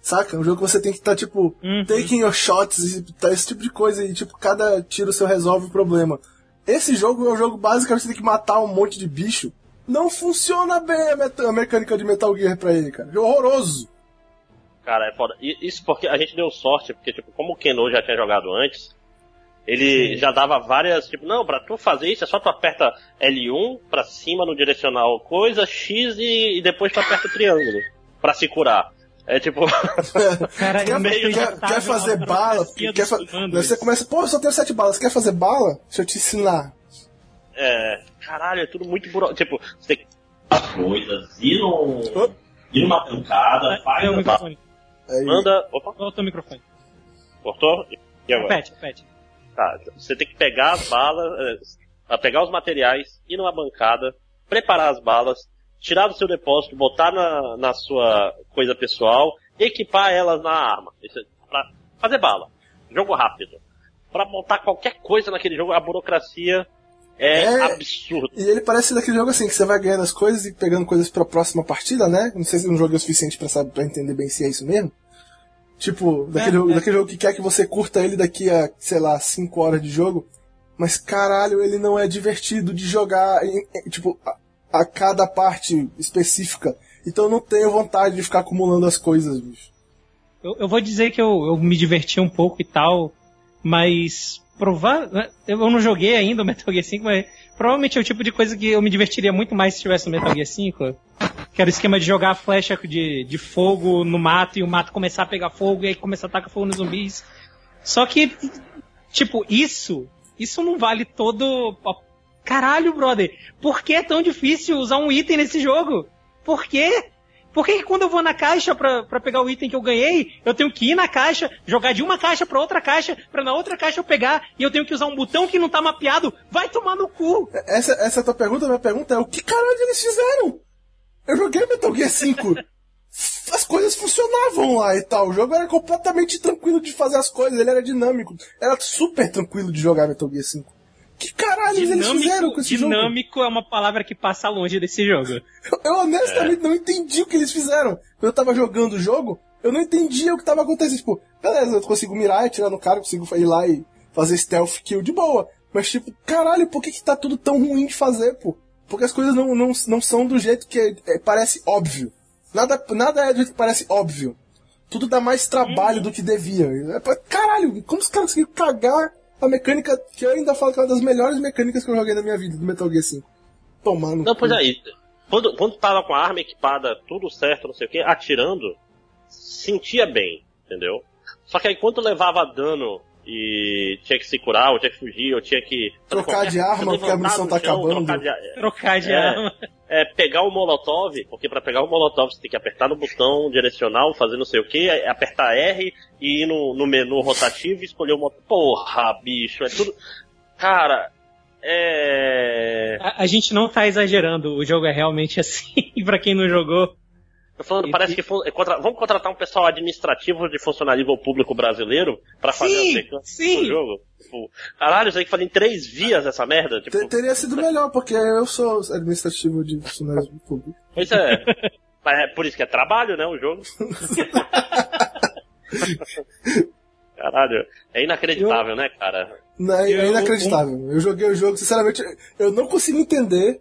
Saca? Um jogo que você tem que estar, tipo, Uhum. taking your shots, e tá, esse tipo de coisa, e tipo, cada tiro seu resolve o problema. Esse jogo é um jogo basicamente você tem que matar um monte de bicho. Não funciona bem a, a mecânica de Metal Gear pra ele, cara. É horroroso. Cara, é foda. E Isso porque a gente deu sorte, porque, tipo, como o Keno já tinha jogado antes, ele já dava várias, tipo, não, pra tu fazer isso é só tu aperta L1 pra cima no direcional coisa, X e, e depois tu aperta o triângulo pra se curar. É tipo, Cara, Quer, é meio quer- quer fazer bala? Quer fa-. Você começa, pô, eu só tenho sete balas. Quer fazer bala? Deixa eu te ensinar. é, caralho, é tudo muito burocrático. Tipo, você tem que as coisas, ir, no, Oh. ir numa pancada, faz É o a- microfone. Aí, manda. Opa, Volta o microfone. cortou? E agora? Repete, repete. Tá, você tem que pegar as balas, é, pegar os materiais, ir numa bancada, preparar as balas, tirar do seu depósito, botar na, na sua coisa pessoal, equipar elas na arma. Isso é pra fazer bala. Jogo rápido. Pra montar qualquer coisa naquele jogo, a burocracia é, É. absurda. E ele parece daquele jogo assim, que você vai ganhando as coisas e pegando coisas pra próxima partida, né? Não sei se um jogo é o suficiente pra, saber, pra entender bem se é isso mesmo. Tipo, daquele, É, jogo, é. daquele jogo que quer que você curta ele daqui a, sei lá, 5 horas de jogo. Mas caralho, ele não é divertido de jogar, em- em- tipo, a, a cada parte específica. Então eu não tenho vontade de ficar acumulando as coisas, bicho. Eu, eu vou dizer que eu, eu me diverti um pouco e tal, mas provar, né, eu não joguei ainda o Metal Gear 5, mas provavelmente é o tipo de coisa que eu me divertiria muito mais se tivesse no Metal Gear 5. Que era o esquema de jogar a flecha de, de fogo no mato e o mato começar a pegar fogo e aí começar a tacar fogo nos zumbis. Só que, tipo, isso, isso não vale todo. Caralho, brother, por que é tão difícil usar um item nesse jogo? Por quê? Por que, que quando eu vou na caixa pra, pra pegar o item que eu ganhei, eu tenho que ir na caixa, jogar de uma caixa pra outra caixa, pra na outra caixa eu pegar, e eu tenho que usar um botão que não tá mapeado? Vai tomar no cu! Essa, essa tua pergunta, minha pergunta é, o que caralho eles fizeram? Eu joguei Metal Gear 5. As coisas funcionavam lá e tal. O jogo era completamente tranquilo de fazer as coisas, ele era dinâmico. Era super tranquilo de jogar Metal Gear 5. Que caralho eles fizeram com esse jogo? dinâmico é uma palavra que passa longe desse jogo. Eu, eu honestamente não entendi o que eles fizeram. Eu tava jogando o jogo, eu não entendia o que tava acontecendo. Tipo, beleza, eu consigo mirar e atirar no cara, consigo ir lá e fazer stealth kill de boa. Mas tipo, caralho, por que, que tá tudo tão ruim de fazer, pô? Porque as coisas não, não, não são do jeito que é, parece óbvio. Nada, nada é do jeito que parece óbvio. Tudo dá mais trabalho do que devia. É Caralho, como os caras conseguiram cagar a mecânica que eu ainda falo que é uma das melhores mecânicas que eu joguei na minha vida, do Metal Gear 5. Tomando. Não, pois aí, quando, quando tava com a arma equipada, tudo certo, não sei o que, atirando, sentia bem, entendeu? Só que aí quando levava dano e tinha que se curar, ou tinha que fugir, ou tinha que. Trocar de arma, porque a do tá chão, acabando. trocar de- Trocar de É. arma. é, pegar o molotov, porque pra pegar o molotov você tem que apertar no botão direcional, fazer não sei o que, apertar R e ir no, no menu rotativo e escolher o molotov. Porra, bicho, é tudo. Cara, é. A, a gente não tá exagerando, o jogo é realmente assim, pra quem não jogou. Tô falando, E- parece que fun- é contra- vamos contratar um pessoal administrativo de funcionalismo público brasileiro pra fazer Sim, a sequência sim. do jogo. Tipo, caralho, isso aí que fazer em três vias essa merda. Tipo, Te- Teria sido melhor, porque eu sou administrativo de funcionário público. pois é. Mas é por isso que é trabalho, né, o jogo. Caralho, é inacreditável, né, cara? Não, é Eu- inacreditável. Eu joguei o jogo, sinceramente, eu não consigo entender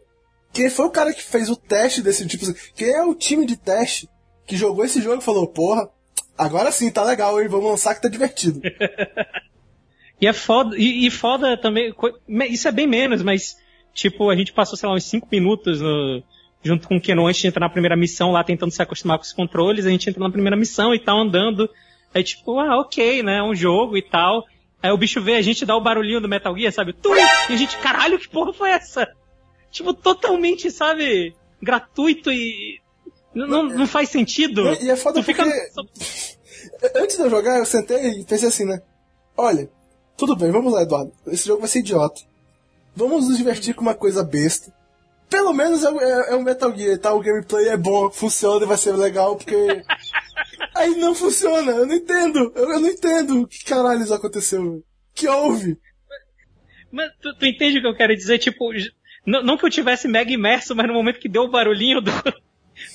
quem foi o cara que fez o teste desse tipo. assim, Quem é o time de teste que jogou esse jogo e falou, porra, agora sim, tá legal, hein? Vamos lançar que tá divertido. E é foda, e, e foda também, isso é bem menos, mas, tipo, a gente passou, sei lá, uns 5 minutos no- junto com o Keno antes de entrar na primeira missão lá, tentando se acostumar com os controles, a gente entra na primeira missão e tal, andando, aí tipo, ah, ok, né, é um jogo e tal, aí o bicho vê a gente dá o barulhinho do Metal Gear, sabe, e a gente, caralho, que porra foi essa? Tipo, totalmente, sabe, gratuito e... Não, não, faz sentido. E- e é foda Tu fica- porque- Antes de eu jogar, eu sentei e pensei assim, né? Olha, tudo bem, vamos lá, Eduardo. Esse jogo vai ser idiota. Vamos nos divertir com uma coisa besta. pelo menos é, é, é um Metal Gear, tá? O gameplay é bom, funciona e vai ser legal, porque. Aí não funciona, eu não entendo. Eu, eu não entendo o que caralho isso aconteceu. Que houve? Mas tu, tu entende o que eu quero dizer? Tipo, não, não que eu tivesse mega imerso, mas no momento que deu o barulhinho do.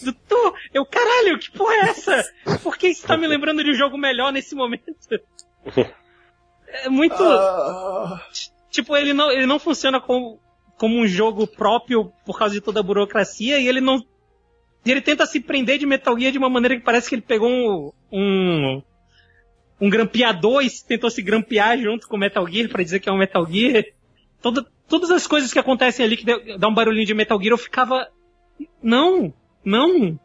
Do tu, eu, caralho, que porra é essa? Por que isso tá me lembrando de um jogo melhor nesse momento? É muito. Ah, Tipo, ele não, ele não funciona como, como um jogo próprio por causa de toda a burocracia e ele não. e Ele tenta se prender de Metal Gear de uma maneira que parece que ele pegou um. um, um grampeador e tentou se grampear junto com o Metal Gear pra dizer que é um Metal Gear. Toda, todas as coisas que acontecem ali que dá um barulhinho de Metal Gear eu ficava. Não! Não!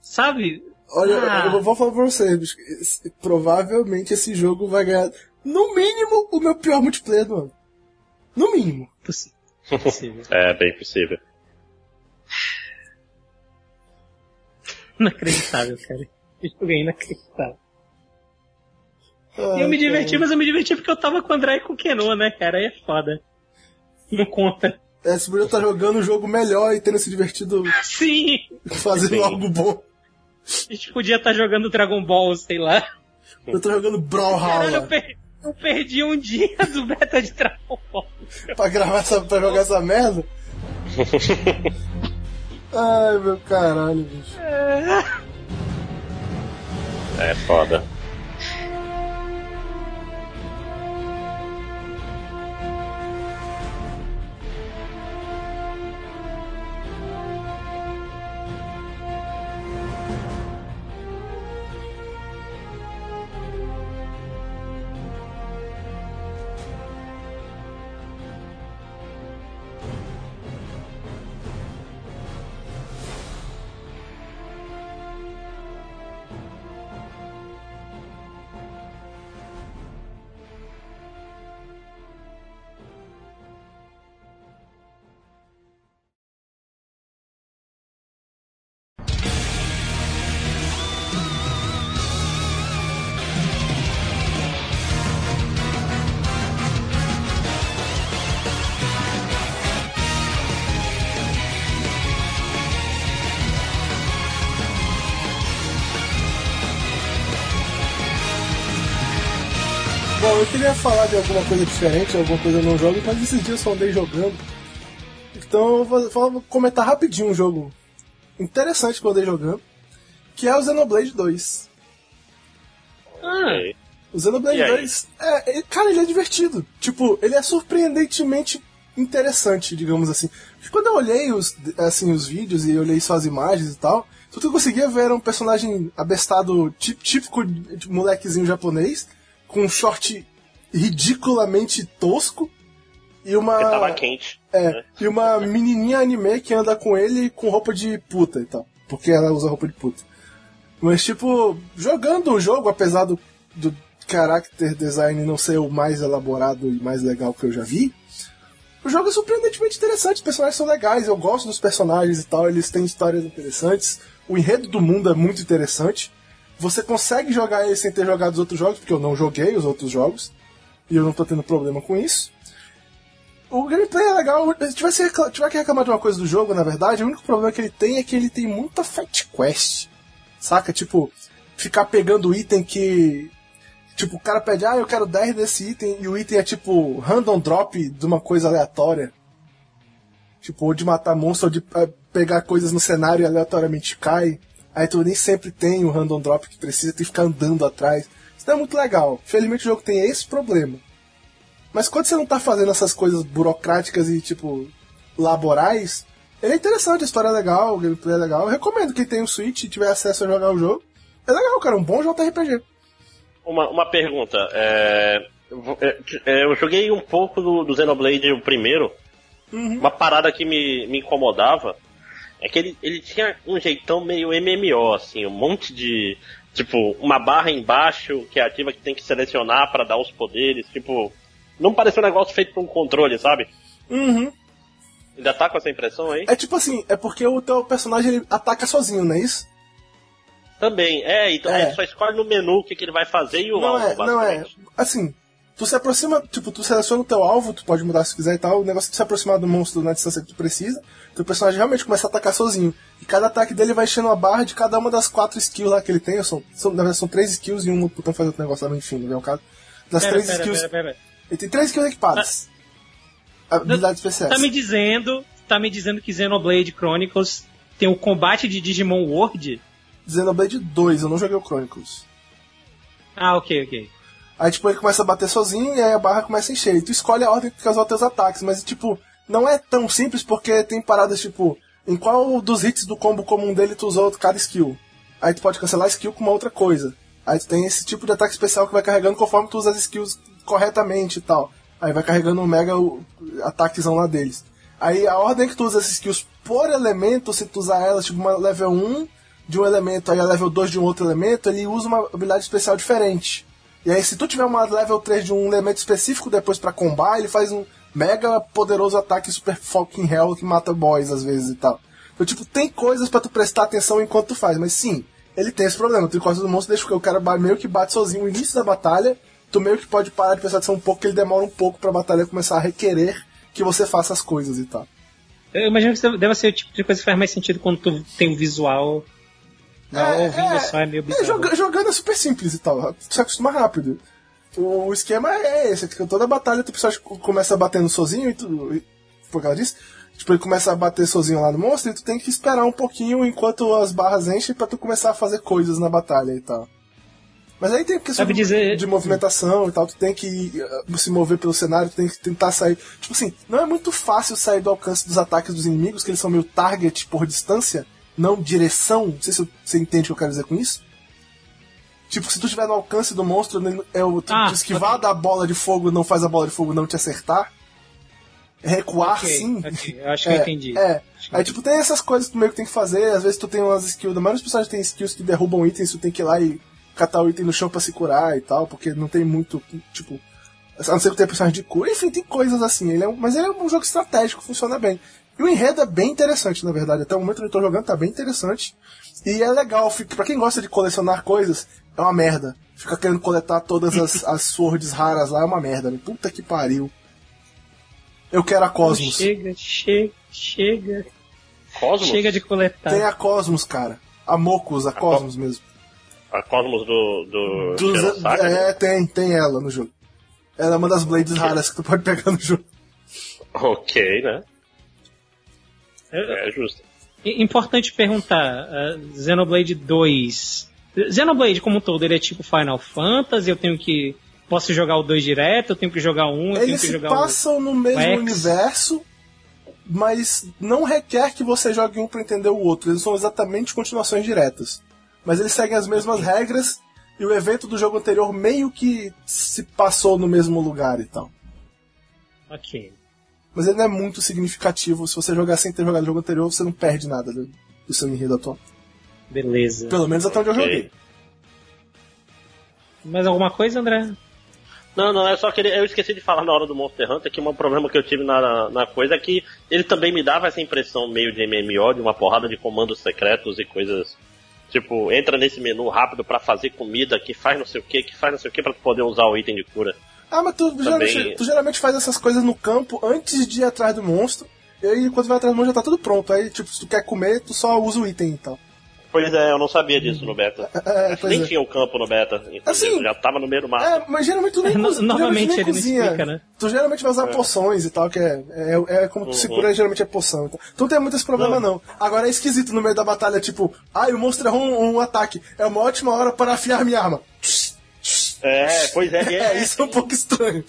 Sabe? olha, Ah. eu vou falar pra você, bicho, esse- provavelmente esse jogo vai ganhar, no mínimo, o meu pior multiplayer do ano. No mínimo. Possi- Possível. É, bem possível. Inacreditável, cara. Esse jogo é inacreditável. Ah, E eu me diverti, cara. mas eu me diverti porque eu tava com o André e com o Keno, né, cara? Aí é foda. Não conta. É, você podia estar jogando um jogo melhor e tendo se divertido Sim! fazendo Sim. algo bom. A gente podia estar jogando Dragon Ball, sei lá. Eu tô jogando Caralho, eu, Brawlhalla per- eu perdi um dia do beta de Dragon Ball. pra gravar essa, pra jogar essa merda. Ai, meu caralho, bicho. É foda. Falar de alguma coisa diferente, alguma coisa que eu não jogo, mas esses dias eu só andei jogando. Então eu vou, vou comentar rapidinho um jogo interessante que eu andei jogando, que é o Xenoblade 2. Ah. O Xenoblade E aí? 2, é, é- cara, ele é divertido. Tipo, ele é surpreendentemente interessante, digamos assim. Porque quando eu olhei os, assim, os vídeos e olhei só as imagens e tal, tudo que eu conseguia ver era um personagem abestado tí- típico molequezinho japonês, com um short ridiculamente tosco e uma. Porque tava quente. É, né? e uma menininha anime que anda com ele com roupa de puta e tal. Porque ela usa roupa de puta. Mas, tipo, jogando o jogo, apesar do, do character design não ser o mais elaborado e mais legal que eu já vi, o jogo é surpreendentemente interessante. Os personagens são legais, eu gosto dos personagens e tal, eles têm histórias interessantes. O enredo do mundo é muito interessante. Você consegue jogar ele sem ter jogado os outros jogos, porque eu não joguei os outros jogos. E eu não tô tendo problema com isso. O gameplay é legal. Se tiver que reclamar de uma coisa do jogo, na verdade, o único problema que ele tem é que ele tem muita fight quest. Saca? Tipo, ficar pegando item que. Tipo, o cara pede, ah, eu quero 10 desse item, e o item é tipo random drop de uma coisa aleatória. Tipo, ou de matar monstro, ou de eh, pegar coisas no cenário e aleatoriamente cai. Aí tu nem sempre tem o random drop que precisa, tem que ficar andando atrás. Não é muito legal. Felizmente o jogo tem esse problema. Mas quando você não tá fazendo essas coisas burocráticas e, tipo, laborais, ele é interessante, a história é legal, o gameplay é legal. Eu recomendo quem tem o Switch e tiver acesso a jogar o jogo. É legal, cara, um bom JRPG. Uma, uma pergunta. É, eu é, é, eu joguei um pouco do, do Xenoblade, o primeiro. Uma parada que me, me incomodava é que ele, ele tinha um jeitão meio MMO, assim, um monte de. Tipo, uma barra embaixo que é ativa que tem que selecionar pra dar os poderes. Tipo, não parecia um negócio feito por um controle, sabe? Uhum. Ainda tá com essa impressão aí? É tipo assim, é porque o teu personagem ele ataca sozinho, não é isso? Também, é, então É. ele só escolhe no menu o que, que ele vai fazer e o Não alvo, é, não é. Assim, Tu se aproxima, tipo, tu seleciona o teu alvo, tu pode mudar se quiser e tal, o negócio é tu se aproximar do monstro na distância que tu precisa, teu personagem realmente começa a atacar sozinho. E cada ataque dele vai enchendo a barra de cada uma das quatro skills lá que ele tem, são, são, na verdade são três skills e um botão faz outro negócio lá, enfim, não é o caso. Das Pera, três pera, skills. pera, pera. Ele tem três skills equipadas. Habilidades especiais. Tá me dizendo, tá me dizendo que Xenoblade Chronicles tem o combate de Digimon World? Xenoblade 2, eu não joguei o Chronicles. Ah, ok, ok. Aí, tipo, ele começa a bater sozinho e aí a barra começa a encher. E tu escolhe a ordem que tu quer usar os teus ataques, mas, tipo, não é tão simples porque tem paradas, tipo, em qual dos hits do combo comum dele tu usou cada skill. Aí tu pode cancelar a skill com uma outra coisa. Aí tu tem esse tipo de ataque especial que vai carregando conforme tu usa as skills corretamente e tal. Aí vai carregando um mega o- ataquezão lá deles. Aí a ordem que tu usa essas skills por elemento, se tu usar elas, tipo, uma level 1 de um elemento, aí a level 2 de um outro elemento, ele usa uma habilidade especial diferente. E aí, se tu tiver uma level 3 de um elemento específico depois pra combar, ele faz um mega poderoso ataque super fucking hell que mata boys às vezes e tal. Então, tipo, tem coisas pra tu prestar atenção enquanto tu faz, mas sim, ele tem esse problema. Tu encosta no monstro, deixa que o cara meio que bate sozinho no início da batalha, tu meio que pode parar de prestar atenção um pouco, que ele demora um pouco pra batalha começar a requerer que você faça as coisas e tal. Eu imagino que deve ser o tipo de coisa que faz mais sentido quando tu tem o visual. Não, ouvindo só é meio é, bizarro. joga- jogando é super simples e tal, se acostuma rápido. O esquema é esse, que toda batalha tu personagem começa batendo sozinho e tu. e- Por causa disso, tipo, ele começa a bater sozinho lá no monstro e tu tem que esperar um pouquinho enquanto as barras enchem pra tu começar a fazer coisas na batalha e tal. Mas aí tem questão Sabe de, dizer- de movimentação e tal, tu tem que uh, se mover pelo cenário, tu tem que tentar sair. Tipo assim, não é muito fácil sair do alcance dos ataques dos inimigos, que eles são meio target por distância, não direção. Não sei se você entende o que eu quero dizer com isso. Tipo, se tu estiver no alcance do monstro, né, é o tu Ah, esquivar ok. da bola de fogo não faz a bola de fogo não te acertar. Recuar Ok, sim. ok, eu acho que eu é, entendi. É. Aí, tipo, tem essas coisas que tu meio que tem que fazer. Às vezes tu tem umas skills. A maioria dos personagens tem skills que derrubam itens, tu tem que ir lá e catar o item no chão pra se curar e tal, porque não tem muito, tipo. A não ser que tenha personagem de cura. Enfim, tem coisas assim. Ele é um- mas ele é um jogo estratégico, funciona bem. E o enredo é bem interessante, na verdade. Até o momento que eu tô jogando tá bem interessante. E é legal, fica, pra quem gosta de colecionar coisas, é uma merda. Fica querendo coletar todas as, as swords raras lá, é uma merda. Né? Puta que pariu. Eu quero a Cosmos. Chega, chega, chega. Cosmos? Chega de coletar. Tem a Cosmos, cara. A Mocos, a Cosmos mesmo. A Cosmos do. do Dos- né? é, tem, tem ela no jogo. Ela é uma das blades raras que tu pode pegar no jogo. Ok, né? É, É justo. é Importante perguntar, uh, Xenoblade 2. Xenoblade como um todo, ele é tipo Final Fantasy, eu tenho que. Posso jogar o 2 direto, eu tenho que jogar um, eu tenho Eles que se jogar passam no mesmo X. universo, mas não requer que você jogue um pra entender o outro. Eles são exatamente continuações diretas. Mas eles seguem as mesmas regras e o evento do jogo anterior meio que se passou no mesmo lugar e tal. Ok. Mas ele não é muito significativo. Se você jogar sem ter jogado o jogo anterior, você não perde nada do, do seu enredo atual. Beleza. Pelo menos até onde eu Ok. joguei. Mais alguma coisa, André? Não, não, eu só queria. Eu esqueci de falar na hora do Monster Hunter que um problema que eu tive na, na coisa é que ele também me dava essa impressão meio de MMO, de uma porrada de comandos secretos e coisas. Tipo, entra nesse menu rápido pra fazer comida, que faz não sei o que, que faz não sei o que pra tu poder usar o item de cura. Ah, mas tu geralmente, Também- tu geralmente faz essas coisas no campo antes de ir atrás do monstro. E aí, quando vai atrás do monstro, já tá tudo pronto. Aí, tipo, se tu quer comer, tu só usa o item e tal. Pois é, eu não sabia disso no beta. É, pois Nem é. tinha o campo no beta? Assim, já tava no meio do mato. É, mas geralmente tu nem, No- cozi- tu novamente geralmente nem ele não cozinha. explica, né? Tu geralmente vai usar poções e tal, que é, é, é como tu Uhum. se cura, geralmente é poção. Então, tu não tem muito esse problema, não. Agora é esquisito no meio da batalha, tipo, ai, o monstro errou um, um ataque. É uma ótima hora para afiar minha arma. É, pois é, e É, isso é um pouco estranho.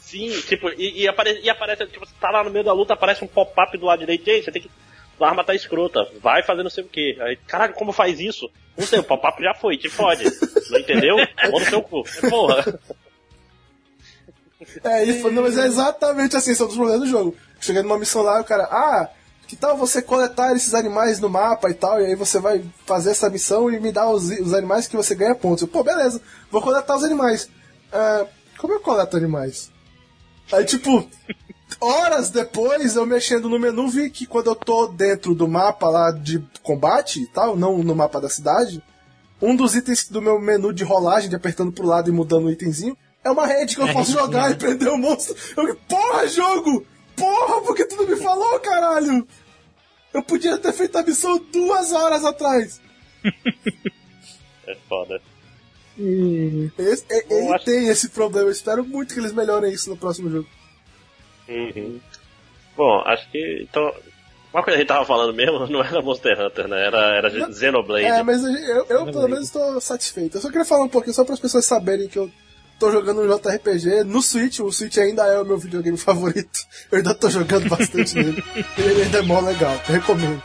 Sim, tipo, e, e, apare, e aparece, tipo, você tá lá no meio da luta, aparece um pop-up do lado direito, e aí, você tem que. A arma tá escrota, vai fazer não sei o que. Aí, caralho, como faz isso? Não sei, o pop-up já foi, te fode. Não entendeu? Manda no seu cu. Porra. É, isso, não, mas é exatamente assim, são dos problemas do jogo. Cheguei numa missão lá e o cara, ah, que tal você coletar esses animais no mapa e tal, e aí você vai fazer essa missão e me dar os, os animais que você ganha pontos. Eu, Pô, beleza, vou coletar os animais. Ah, como eu coleto animais? Aí, tipo, horas depois, eu mexendo no menu, vi que quando eu tô dentro do mapa lá de combate e tal, não no mapa da cidade, um dos itens do meu menu de rolagem, de apertando pro lado e mudando o itemzinho, É uma rede que eu É posso jogar e prender o monstro. Eu, porra, jogo! Porra, por que tu não me falou, caralho? Eu podia ter feito a missão duas horas atrás. É foda. Esse- é- ele acho- tem esse problema. Eu espero muito que eles melhorem isso no próximo jogo. Uhum. Bom, acho que. Então. Uma coisa que a gente tava falando mesmo não era Monster Hunter, né? Era, era Xenoblade. É, mas eu, eu pelo menos estou satisfeito. Eu só queria falar um pouquinho, só para as pessoas saberem que eu tô jogando um JRPG no Switch. O Switch ainda é o meu videogame favorito. Eu ainda tô jogando bastante nele. Ele ainda é mó legal. Recomendo.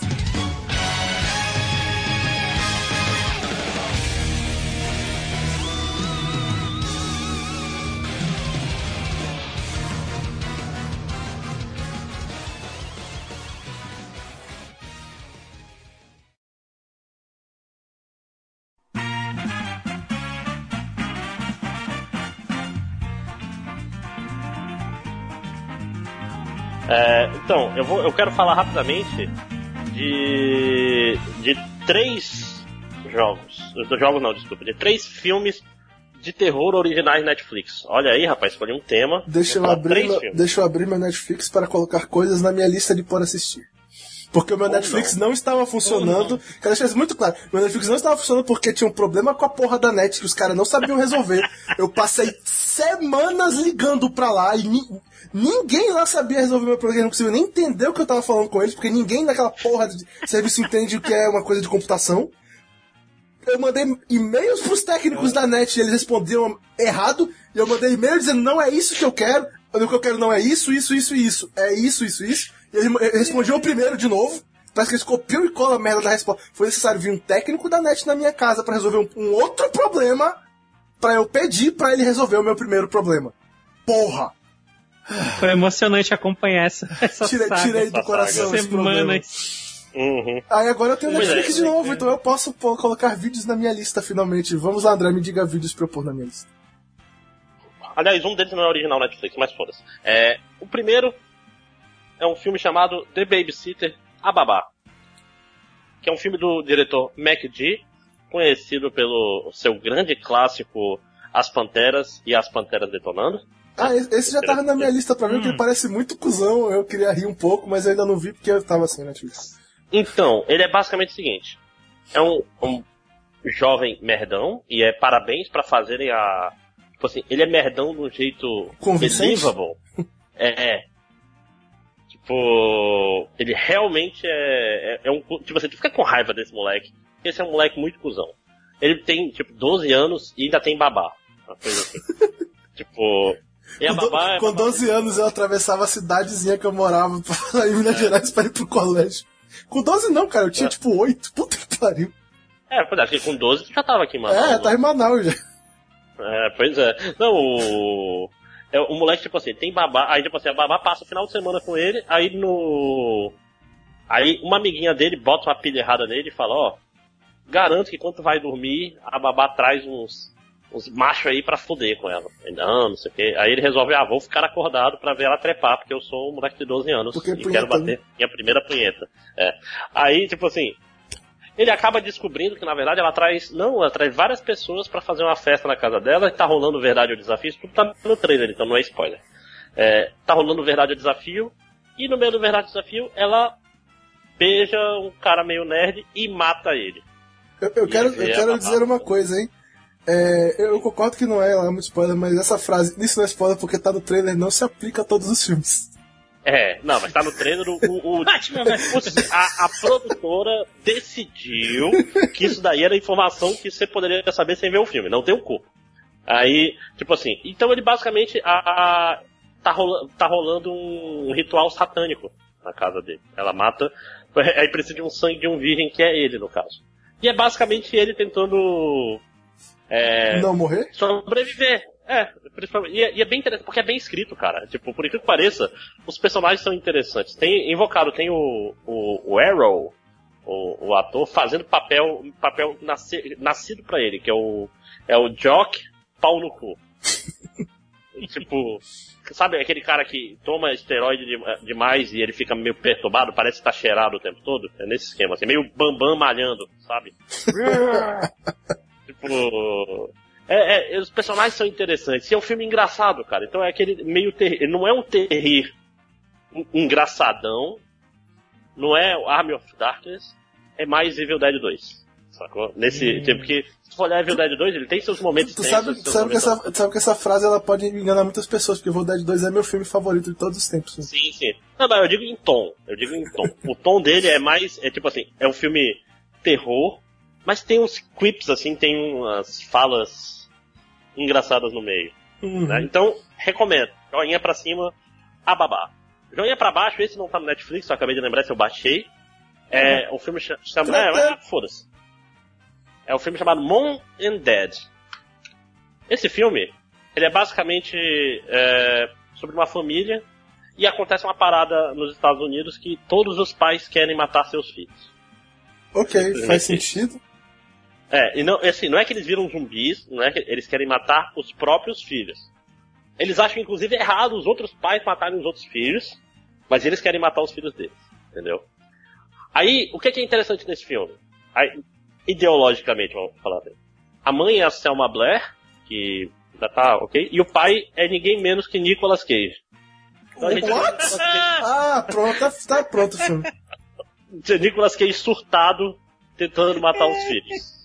É, então, eu, vou, eu quero falar rapidamente de, de três jogos. Jogos não, desculpa. De três filmes de terror originais Netflix. Olha aí, rapaz, escolhi um tema. Deixa eu, abrir deixa eu abrir meu Netflix para colocar coisas na minha lista de por assistir. Porque o meu Ou Netflix não. estava funcionando. Quero deixar isso muito claro. Meu Netflix não estava funcionando porque tinha um problema com a porra da net que os caras não sabiam resolver. Eu passei semanas ligando pra lá e ni- ninguém lá sabia resolver meu problema. Eu não conseguia nem entender o que eu tava falando com eles, porque ninguém naquela porra de serviço entende o que é uma coisa de computação. Eu mandei e-mails pros técnicos da net e eles respondiam errado. E eu mandei e-mail dizendo, não é isso que eu quero. O que eu quero não é isso, isso, isso isso. É isso, isso, isso. E eles respondiam o primeiro de novo. Parece que eles copiam e colam a merda da resposta. Foi necessário vir um técnico da net na minha casa pra resolver um, um outro problema pra eu pedir pra ele resolver o meu primeiro problema. Porra! Foi emocionante acompanhar essa, essa Tirei, saga. tirei do coração esse problema. Semanas. Uhum. Aí agora eu tenho Pois Netflix é. de novo, então eu posso pô, colocar vídeos na minha lista finalmente. Vamos lá, André, me diga vídeos pra eu pôr na minha lista. Aliás, um deles não é original Netflix, mas foda-se. É, o primeiro é um filme chamado The Babysitter, A Babá. Que é um filme do diretor Mac G, conhecido pelo seu grande clássico As Panteras e As Panteras Detonando. Ah, esse esse já tava na minha lista pra ver, porque Hum. ele parece muito cuzão. Eu queria rir um pouco, mas eu ainda não vi porque eu tava sem Netflix. Então, ele é basicamente o seguinte: é um, um jovem merdão, e é parabéns pra fazerem a. Tipo assim, ele é merdão de um jeito Convincente? believable. É. é. Tipo, ele realmente é, é, é um. Tipo assim, tu fica com raiva desse moleque. porque Esse é um moleque muito cuzão. Ele tem, tipo, 12 anos e ainda tem babá. Uma coisa assim. tipo. E a Com, do- babá é com babá- 12 anos eu atravessava a cidadezinha que eu morava pra sair em Minas Gerais pra ir pro colégio. Com 12 não, cara, eu tinha É. tipo 8. Puta que pariu. É, pois é, acho que com 12 tu já tava aqui, mano. É, tá em Manaus já. É, pois é. Não, o. É, o moleque, tipo assim, tem babá. Aí, tipo assim, a babá passa o final de semana com ele, aí no. Aí uma amiguinha dele bota uma pilha errada nele e fala, ó. Garanto que quando tu vai dormir, a babá traz uns. Uns machos aí pra foder com ela. Não, não sei o quê. Aí ele resolve, ah, vou ficar acordado pra ver ela trepar, porque eu sou um moleque de 12 anos Porque e punheta, quero bater minha primeira punheta. É. Aí, tipo assim, ele acaba descobrindo que na verdade ela traz, não, ela traz várias pessoas pra fazer uma festa na casa dela e tá rolando verdade ou desafio, isso tudo tá no trailer, então não é spoiler. É, tá rolando verdade ou desafio e no meio do verdade ou desafio ela beija um cara meio nerd e mata ele. Eu, eu quero, eu É, quero dizer uma coisa, hein. É, eu concordo que não é lá muito spoiler, mas essa frase, isso não é spoiler porque tá no trailer, não se aplica a todos os filmes. É, não, mas tá no trailer o, o, o- Batman vs. a, a produtora decidiu que isso daí era informação que você poderia saber sem ver o filme, não tem o corpo. Aí, tipo assim, então ele basicamente a, a- tá, rola, tá rolando um ritual satânico na casa dele. Ela mata, aí precisa de um sangue de um virgem que é ele, no caso. E é basicamente ele tentando é, Não morrer? sobreviver. É, principalmente. E é, e é bem interessante, porque é bem escrito, cara. Tipo, por incrível que pareça, os personagens são interessantes. Tem, invocado, tem o, o, o Arrow, o, o ator, fazendo papel, papel nasce, nascido pra ele, que é o, é o Jock pau no cu. Tipo, sabe aquele cara que toma esteroide de- demais e ele fica meio perturbado, parece que tá cheirado o tempo todo? É nesse esquema, assim, meio bambam malhando, sabe? tipo. É, é, os personagens são interessantes. E é um filme engraçado, cara. Então é aquele meio ter... Não é um terrir en- engraçadão. Não é o Army of Darkness. É mais Evil Dead 2. Sacou? Nesse tempo que, se tu for olhar Evil Dead 2, ele tem seus momentos Tu tensos, sabe, tu sabe, que essa, tu sabe que essa frase ela pode enganar muitas pessoas, porque Evil Dead 2 é meu filme favorito de todos os tempos. né? Sim, sim. Não, mas eu digo em tom. Eu digo em tom. O tom dele é mais. É tipo assim, é um filme terror, mas tem uns quips, assim, tem umas falas engraçadas no meio. Uhum. né? Então, recomendo. Joinha pra cima, a babá. Joinha pra baixo, esse não tá no Netflix, eu acabei de lembrar se eu baixei. É um filme cha- chama. É, é, foda-se. É um filme chamado Mom and Dad. Esse filme, ele é basicamente é, sobre uma família e acontece uma parada nos Estados Unidos que todos os pais querem matar seus filhos. Ok, faz sentido. É, e não, assim, não é que eles viram zumbis, não é que eles querem matar os próprios filhos. Eles acham, inclusive, errado os outros pais matarem os outros filhos, mas eles querem matar os filhos deles, entendeu? Aí, o que é, que é interessante nesse filme? Aí, ideologicamente, vamos falar assim. A mãe é a Selma Blair, que já tá ok, e o pai é ninguém menos que Nicolas Cage. Então gente What? Cage- Ah, pronto, tá, tá pronto o filme. Nicolas Cage surtado tentando matar os filhos.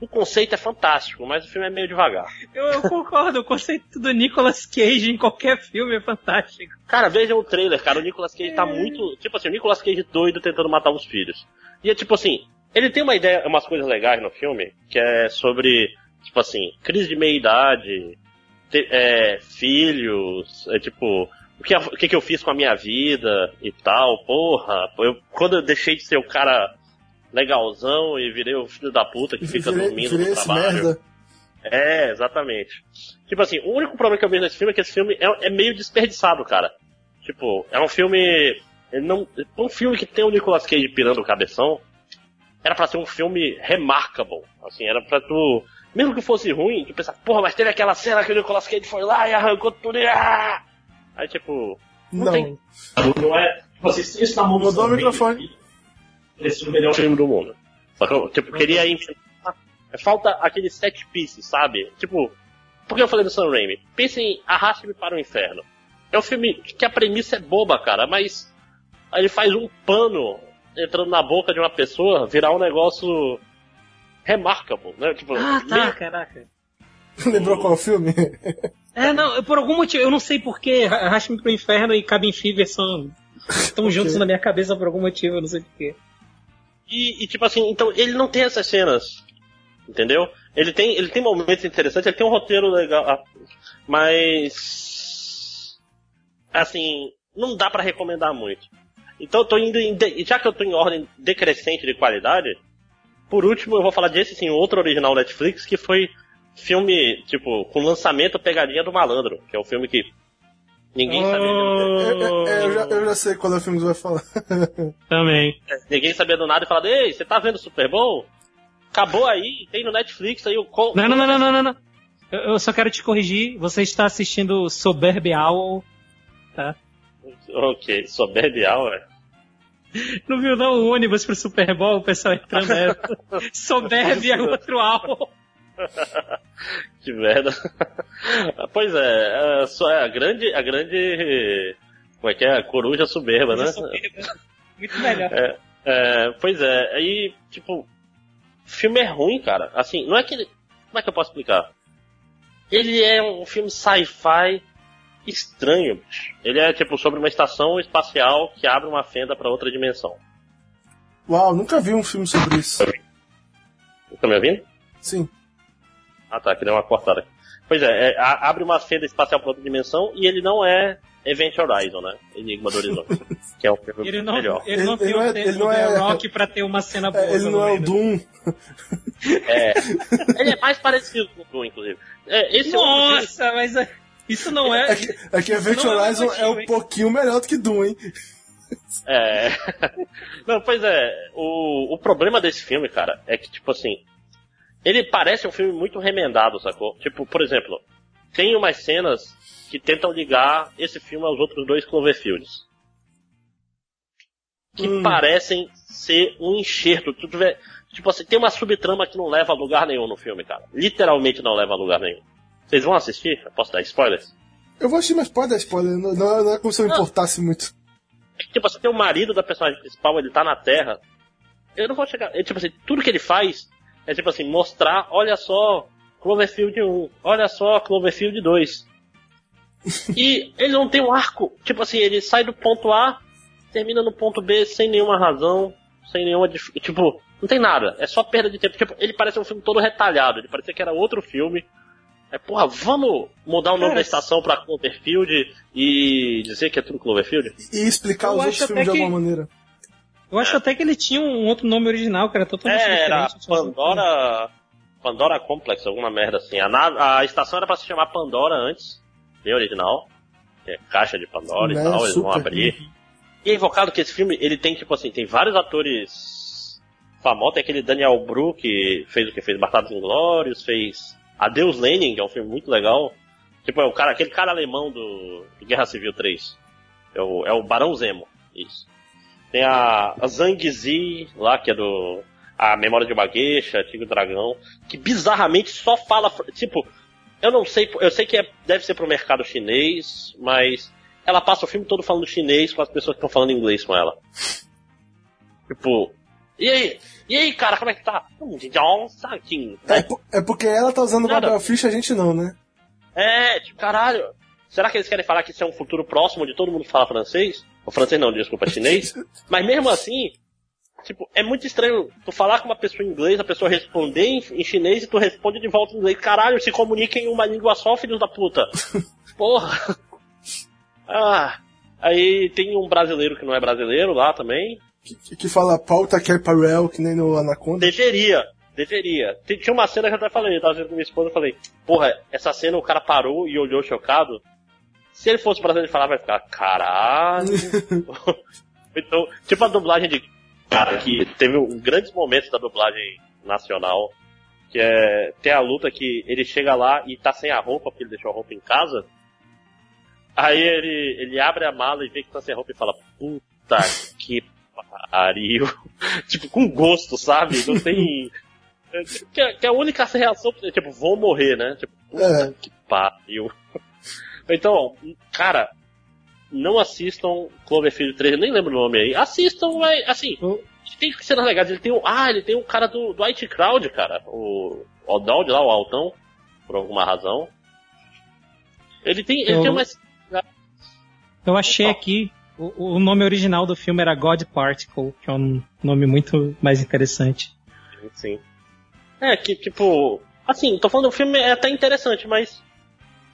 O conceito é fantástico, mas o filme é meio devagar. Eu, eu concordo, o conceito do Nicolas Cage em qualquer filme é fantástico. Cara, vejam o trailer, cara. O Nicolas Cage tá muito. Tipo assim, o Nicolas Cage doido tentando matar os filhos. E é tipo assim, ele tem uma ideia, umas coisas legais no filme, que é sobre, tipo assim, crise de meia-idade, é, filhos, é tipo. O que, o que que eu fiz com a minha vida e tal, porra. Eu, quando eu deixei de ser o cara legalzão e virei o filho da puta que fica Virei, dormindo virei no esse trabalho. merda. É, exatamente. Tipo assim, o único problema que eu vejo nesse filme é que esse filme é, é meio desperdiçado, cara. Tipo, é um filme. Ele não, um filme que tem o Nicolas Cage pirando o cabeção. Era pra ser um filme remarkable. Assim, era pra tu. Mesmo que fosse ruim, tu pensar, porra, mas teve aquela cena que o Nicolas Cage foi lá e arrancou tudo e. Ah! Aí tipo. Não, Não. tem. Não é. Tipo assim, se isso na mão do Mudou o microfone. Esse é o melhor filme do mundo. Só que eu, tipo, queria inventar. Falta aquele set piece, sabe? Tipo, por que eu falei do Sam Raimi? Pensa em Arraste-me para o Inferno. É um filme que a premissa é boba, cara, mas aí ele faz um pano entrando na boca de uma pessoa virar um negócio remarkable, né? Tipo, Ah, tá, meio- caraca. Lembrou qual filme? É, não, eu- por algum motivo, eu não sei porquê, Arraste-me pro Inferno e Cabin Fever são estão juntos na minha cabeça por algum motivo, eu não sei porquê. E, e, tipo assim, então ele não tem essas cenas. Entendeu? Ele tem, ele tem momentos interessantes, ele tem um roteiro legal. ah, Mas. Assim, não dá pra recomendar muito. Então eu tô indo em. Já que eu tô em ordem decrescente de qualidade, por último eu vou falar desse sim, outro original Netflix, que foi filme, tipo, com lançamento Pegadinha do Malandro, que é um filme que ninguém sabia. É, é, é, eu, já, eu já sei qual é o filme que você vai falar. Também. Ninguém sabia do nada e falava, ei, você tá vendo o Super Bowl? Acabou aí, tem no Netflix aí o. co- Não, não, não, não, não, não, não. Eu, eu só quero te corrigir, você está assistindo Soberb Owl, tá? Ok, soberbe hour. Não viu não o ônibus pro Super Bowl, o pessoal entrando nessa. Soberb é outro Owl. Que merda. pois é, é, é a grande, a grande, como é que é, a coruja soberba, né? Muito melhor. É, é, pois é, aí, tipo, o filme é ruim, cara. Assim, não é que ele, como é que eu posso explicar? Ele é um filme sci-fi estranho, bicho. Ele é, tipo, sobre uma estação espacial que abre uma fenda pra outra dimensão. Uau, nunca vi um filme sobre isso. Tá me ouvindo? Sim. Ah tá, que deu uma cortada. Pois é, é, a- abre uma fenda espacial pra outra dimensão e ele não é Event Horizon, né? Enigma do Horizonte. que é um filme Ele não, melhor. ele não Ele- tem ele não é- o, tempo ele não do é- The Rock pra ter uma cena boa. É, ele não é o Doom. É. Ele é mais parecido com o Doom, inclusive. É, esse é Nossa, mas é- isso não é. É que, é que Event é Horizon é motivo, um hein? pouquinho melhor do que Doom, hein? É. Não, pois é. O, o problema desse filme, cara, é que, tipo assim. Ele parece um filme muito remendado, sacou? Tipo, por exemplo, tem umas cenas que tentam ligar esse filme aos outros dois Cloverfields. Que Hum. parecem ser um enxerto. Tu tiver, Tipo assim, tem uma subtrama que não leva a lugar nenhum no filme, cara. Literalmente não leva a lugar nenhum. Vocês vão assistir? Eu posso dar spoilers? Eu vou assistir, mas pode dar spoiler. Não, não, não é como se eu Não. importasse muito. Tipo assim, tem o marido da personagem principal, ele tá na Terra. Eu não vou chegar. é, tipo assim, tudo que ele faz é tipo assim, mostrar, olha só, Cloverfield 1, olha só, Cloverfield 2. e ele não tem um arco. Tipo assim, ele sai do ponto A, termina no ponto B sem nenhuma razão, sem nenhuma. Tipo, não tem nada. É só perda de tempo. Tipo, ele parece um filme todo retalhado. Ele parecia que era outro filme. É, porra, vamos mudar o nome Cara, da estação pra Cloverfield e dizer que é tudo Cloverfield? E explicar Eu os outros filmes até de que- alguma maneira. Eu acho até que ele tinha um outro nome original, que era totalmente É, era diferente. Só- Pandora. Pandora Complex, alguma merda assim. A, na- a estação era pra se chamar Pandora antes, bem original. É caixa de Pandora Né, e tal, eles vão abrir. E é invocado que esse filme, ele tem, tipo assim, tem vários atores famosos. Tem aquele Daniel Bru, que fez o que? Fez Bastardos Inglórios, fez Adeus Lenin, que é um filme muito legal. Tipo, é o cara, aquele cara alemão do, do Guerra Civil 3. É o, é o Barão Zemo, isso. Tem a, a Zhang Zi lá, que é do A Memória de uma Gueixa, e Dragão, que bizarramente só fala, tipo, eu não sei, eu sei que é- deve ser pro mercado chinês, mas ela passa o filme todo falando chinês com as pessoas que estão falando inglês com ela. Tipo, e aí? E aí, cara, como é que tá? Hum, Sakin. É, é porque ela tá usando o. Babel Fish, a gente não, né? É, tipo, caralho. Será que eles querem falar que isso é um futuro próximo de todo mundo que fala francês? Ou francês não, desculpa, chinês? Mas mesmo assim, tipo, é muito estranho tu falar com uma pessoa em inglês, a pessoa responder em, em chinês e tu responde de volta em inglês. Caralho, se comuniquem em uma língua só, filhos da puta. Porra. Ah. Aí tem um brasileiro que não é brasileiro lá também. Que, que fala pauta que é parel, que nem no Anaconda. Deveria, deveria. Tinha uma cena que eu até falei, eu tava vendo com minha esposa, eu falei, porra, essa cena o cara parou e olhou chocado. Se ele fosse brasileiro, ele falava, vai ficar, caralho. então, tipo a dublagem de. Cara, que teve um, grandes momentos da dublagem nacional. Que é. Tem a luta que ele chega lá e tá sem a roupa, porque ele deixou a roupa em casa. Aí ele, ele abre a mala e vê que tá sem roupa e fala, puta que pariu. tipo, com gosto, sabe? Não tem. Que, é- que a única reação é tipo, vou morrer, né? Tipo, puta É. que pariu. Então, cara, não assistam Cloverfield 3, eu nem lembro o nome aí. Assistam, mas, assim, Eu- tem cenas legais. Ele tem um. Ah, ele tem um cara do, do IT Crowd, cara. O, o Dowd lá, o Altão, por alguma razão. Ele tem, ele Eu- tem uma. Eu achei aqui, o, o nome original do filme era God Particle, que é um nome muito mais interessante. Sim. É, que tipo. Assim, tô falando, o filme é até interessante, mas.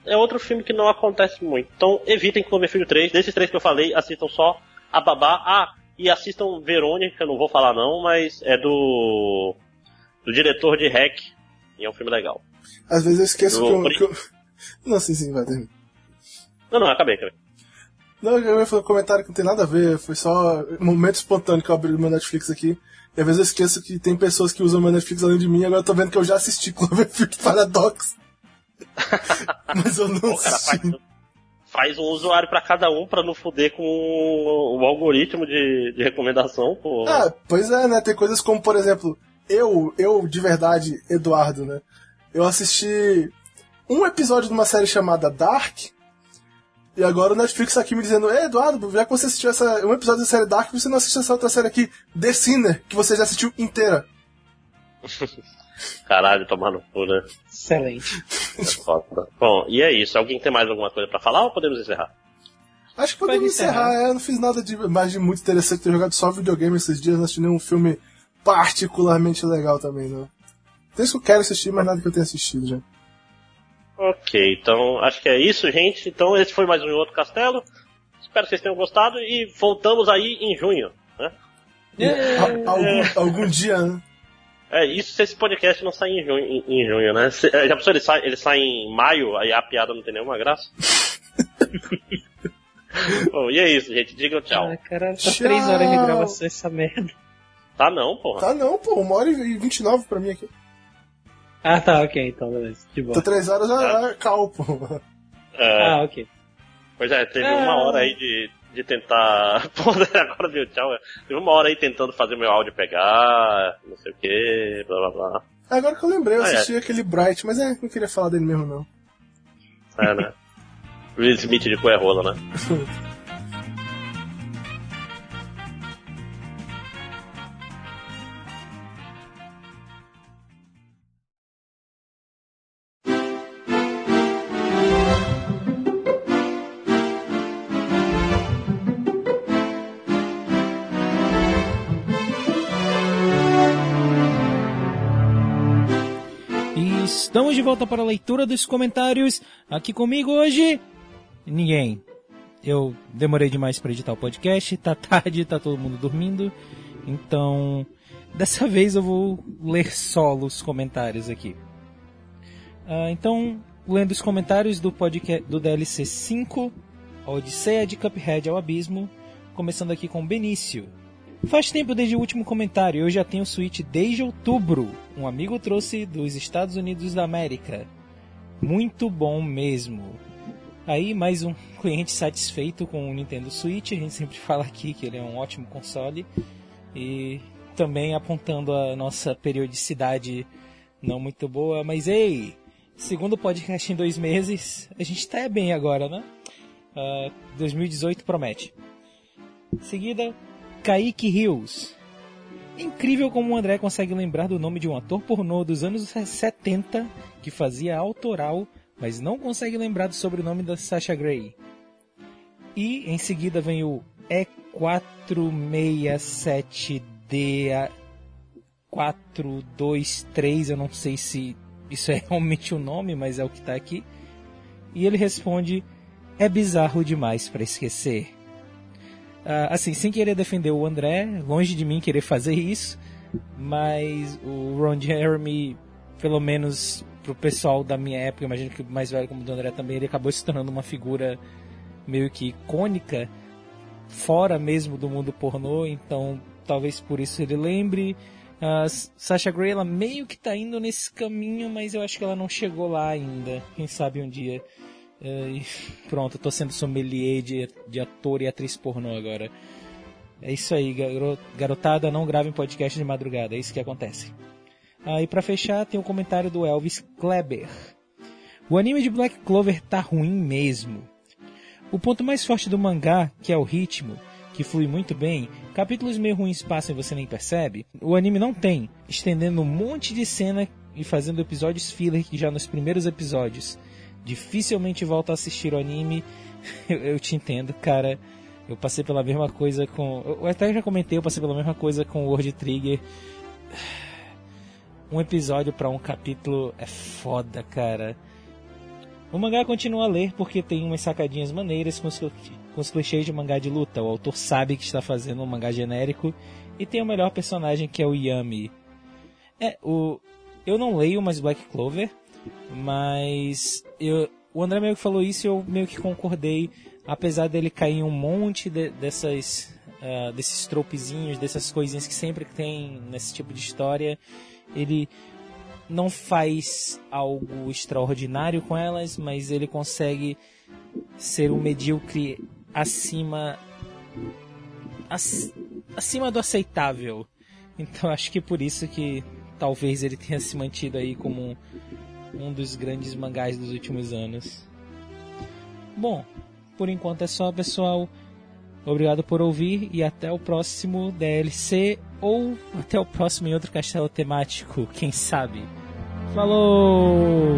É outro filme que não acontece muito. Então, evitem Cloverfield 3. Desses três que eu falei, assistam só a Babá. Ah, e assistam Verônica, eu não vou falar não, mas é do. do diretor de Hack. E é um filme legal. Às vezes eu esqueço Eu que, eu, que eu- Não, sim, sim, vai terminar. Não, não, acabei, acabei. Não, eu ia falar um comentário que não tem nada a ver, foi só um momento espontâneo que eu abri o meu Netflix aqui. E às vezes eu esqueço que tem pessoas que usam meu Netflix além de mim, agora eu tô vendo que eu já assisti Cloverfield Paradox. Mas eu não Pô, cara, faz, faz um usuário pra cada um pra não foder com o, o algoritmo de, de recomendação, pô. Ah, pois é, né? Tem coisas como, por exemplo, eu, eu de verdade, Eduardo, né? Eu assisti um episódio de uma série chamada Dark. E agora o Netflix tá aqui me dizendo, Ei, Eduardo, já que você assistiu essa, um episódio da série Dark, você não assistiu essa outra série aqui, The Sinner, que você já assistiu inteira. Caralho, tomar no cu, né? Excelente. É foda. Bom, e é isso. Alguém tem mais alguma coisa pra falar ou podemos encerrar? Acho que podemos Pode encerrar, encerrar. é, eu não fiz nada de mais de muito interessante ter jogado só videogame esses dias, não assisti nenhum filme particularmente legal também, não. Tem isso que eu quero assistir, mas nada que eu tenha assistido já. Ok, então acho que é isso, gente. Então esse foi mais um Outro Castelo. Espero que vocês tenham gostado e voltamos aí em junho. Né? A- algum, algum dia, né? É, isso se esse podcast não sair em junho, em, em junho né? Se, é, já pensou, ele sai, ele sai em maio, aí a piada não tem nenhuma graça? Bom, e é isso, gente. Digam tchau. Ah, cara, tá Tchau. três horas de gravação essa merda. Tá não, porra. Tá não, pô, uma hora e 29 pra mim aqui. Ah, tá, ok, então, beleza. De boa. Tá três horas, ah, ah, cal, pô. É, Ah, ok. Pois é, teve Ah. uma hora aí de, de tentar. Pô, agora deu tchau. Teve uma hora aí tentando fazer meu áudio pegar, não sei o que, blá blá blá. Agora que eu lembrei, eu Ah, é. assisti aquele Bright, mas é, não queria falar dele mesmo, não. É, né? Will Smith de cu é rola, né? estamos de volta para a leitura dos comentários. Aqui comigo hoje, ninguém. Eu demorei demais para editar o podcast, tá tarde, tá todo mundo dormindo. Então, dessa vez eu vou ler solo os comentários aqui. Ah, então, lendo os comentários do podcast do DLC 5, a Odisseia de Cuphead ao Abismo, começando aqui com Benício. Faz tempo desde o último comentário, eu já tenho Switch desde outubro. Um amigo trouxe dos Estados Unidos da América. Muito bom mesmo. Aí, mais um cliente satisfeito com o Nintendo Switch. A gente sempre fala aqui que ele é um ótimo console. E também apontando a nossa periodicidade não muito boa. Mas ei, segundo podcast em dois meses, a gente tá bem agora, né? Ah, 2018 promete. Em seguida, Kaique Rios. Incrível como o André consegue lembrar do nome de um ator pornô dos anos 70 que fazia autoral, mas não consegue lembrar do sobrenome da Sasha Grey. E em seguida vem o E467D 423, eu não sei se isso é realmente o nome, mas é o que tá aqui. E ele responde: É bizarro demais para esquecer. Ah, assim, sem querer defender o André, longe de mim querer fazer isso, mas o Ron Jeremy, pelo menos pro pessoal da minha época, imagino que mais velho como o do André também, ele acabou se tornando uma figura meio que icônica, fora mesmo do mundo pornô, então talvez por isso ele lembre. A Sasha Grey, ela meio que tá indo nesse caminho, mas eu acho que ela não chegou lá ainda. Quem sabe um dia. É, e pronto, eu tô sendo sommelier de, de ator e atriz pornô agora. É isso aí, garo- garotada, não gravem podcast de madrugada, é isso que acontece. Ah, pra fechar, tem o comentário do Elvis Kleber. O anime de Black Clover tá ruim mesmo. O ponto mais forte do mangá, que é o ritmo, que flui muito bem, capítulos meio ruins passam e você nem percebe, o anime não tem, estendendo um monte de cena e fazendo episódios filler que já nos primeiros episódios. Dificilmente volto a assistir o anime. Eu, eu te entendo, cara. Eu passei pela mesma coisa com. Eu até já comentei, eu passei pela mesma coisa com o World Trigger. Um episódio pra um capítulo é foda, cara. O mangá continua a ler porque tem umas sacadinhas maneiras com os, com os clichês de mangá de luta. O autor sabe que está fazendo um mangá genérico e tem o melhor personagem que é o Yami. É, o eu não leio mais Black Clover, mas eu, o André meio que falou isso e eu meio que concordei, apesar dele cair em um monte de- dessas ah, desses tropezinhos, dessas coisinhas que sempre tem nesse tipo de história, ele não faz algo extraordinário com elas, mas ele consegue ser um medíocre acima ac- acima do aceitável. Então acho que por isso que talvez ele tenha se mantido aí como um, dos grandes mangás dos últimos anos. Bom, por enquanto é só, pessoal. Obrigado por ouvir e até o próximo DLC ou até o próximo em outro castelo temático, quem sabe. Falou!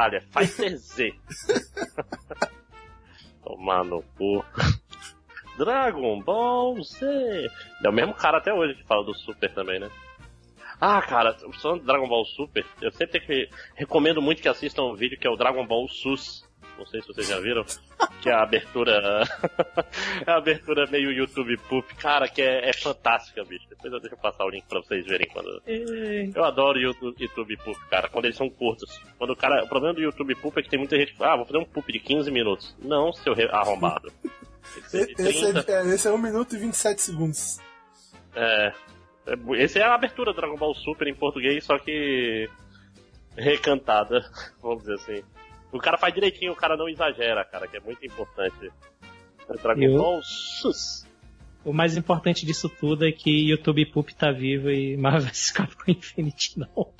Caralho, é Fighter Z. Tomar no cu. Dragon Ball Z. É o mesmo cara até hoje que fala do Super também, né? Ah, cara, de Dragon Ball Super, eu sempre que recomendo muito que assistam um vídeo que é o Dragon Ball SUS. Não sei se vocês já viram. Que é a abertura. a abertura meio YouTube Poop. Cara, que é, é fantástica, bicho. Depois eu deixo passar o link pra vocês verem quando. É, Eu adoro YouTube, YouTube Poop, cara, quando eles são curtos. Quando o cara. O problema do YouTube Poop é que tem muita gente que fala, ah, vou fazer um poop de 15 minutos. Não, seu re- arrombado. Esse 30. é, é, esse é 1 minuto e 27 segundos. É, é esse é a abertura do Dragon Ball Super em português, só que recantada, vamos dizer assim. O cara faz direitinho, o cara não exagera, cara, que é muito importante. Dragon Eu- Ball Sus. O mais importante disso tudo é que YouTube Poop tá vivo e Marvel vs Capcom Infinity não.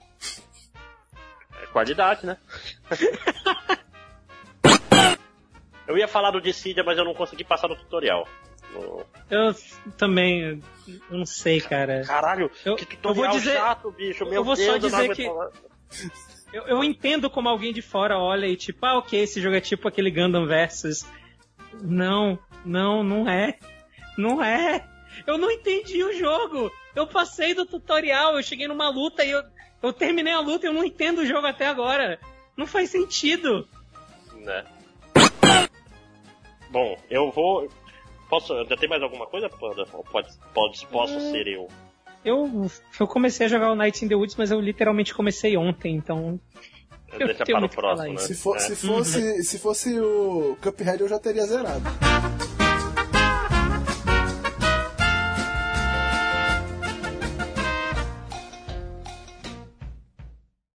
É qualidade, né? eu ia falar do Dissidia, mas eu não consegui passar no tutorial. Eu também eu não sei, cara. Caralho, Eu- que eu tutorial vou dizer- chato, bicho. eu Meu vou só Deus, eu não dizer que- falar. Eu, eu entendo como alguém de fora olha e tipo, ah, ok, esse jogo é tipo aquele Gundam Versus. Não, não, não é. Não é. Eu não entendi o jogo. Eu passei do tutorial, eu cheguei numa luta e eu, eu terminei a luta e eu não entendo o jogo até agora. Não faz sentido. né? Bom, eu vou. Posso. Ainda tem mais alguma coisa, Panda? Pode, pode, posso Hum. ser eu? Eu, eu comecei a jogar o Night in the Woods, mas eu literalmente comecei ontem, então. Eu Deixa tenho para o próximo, né? Se, for, É. se, fosse, se fosse o Cuphead, eu já teria zerado.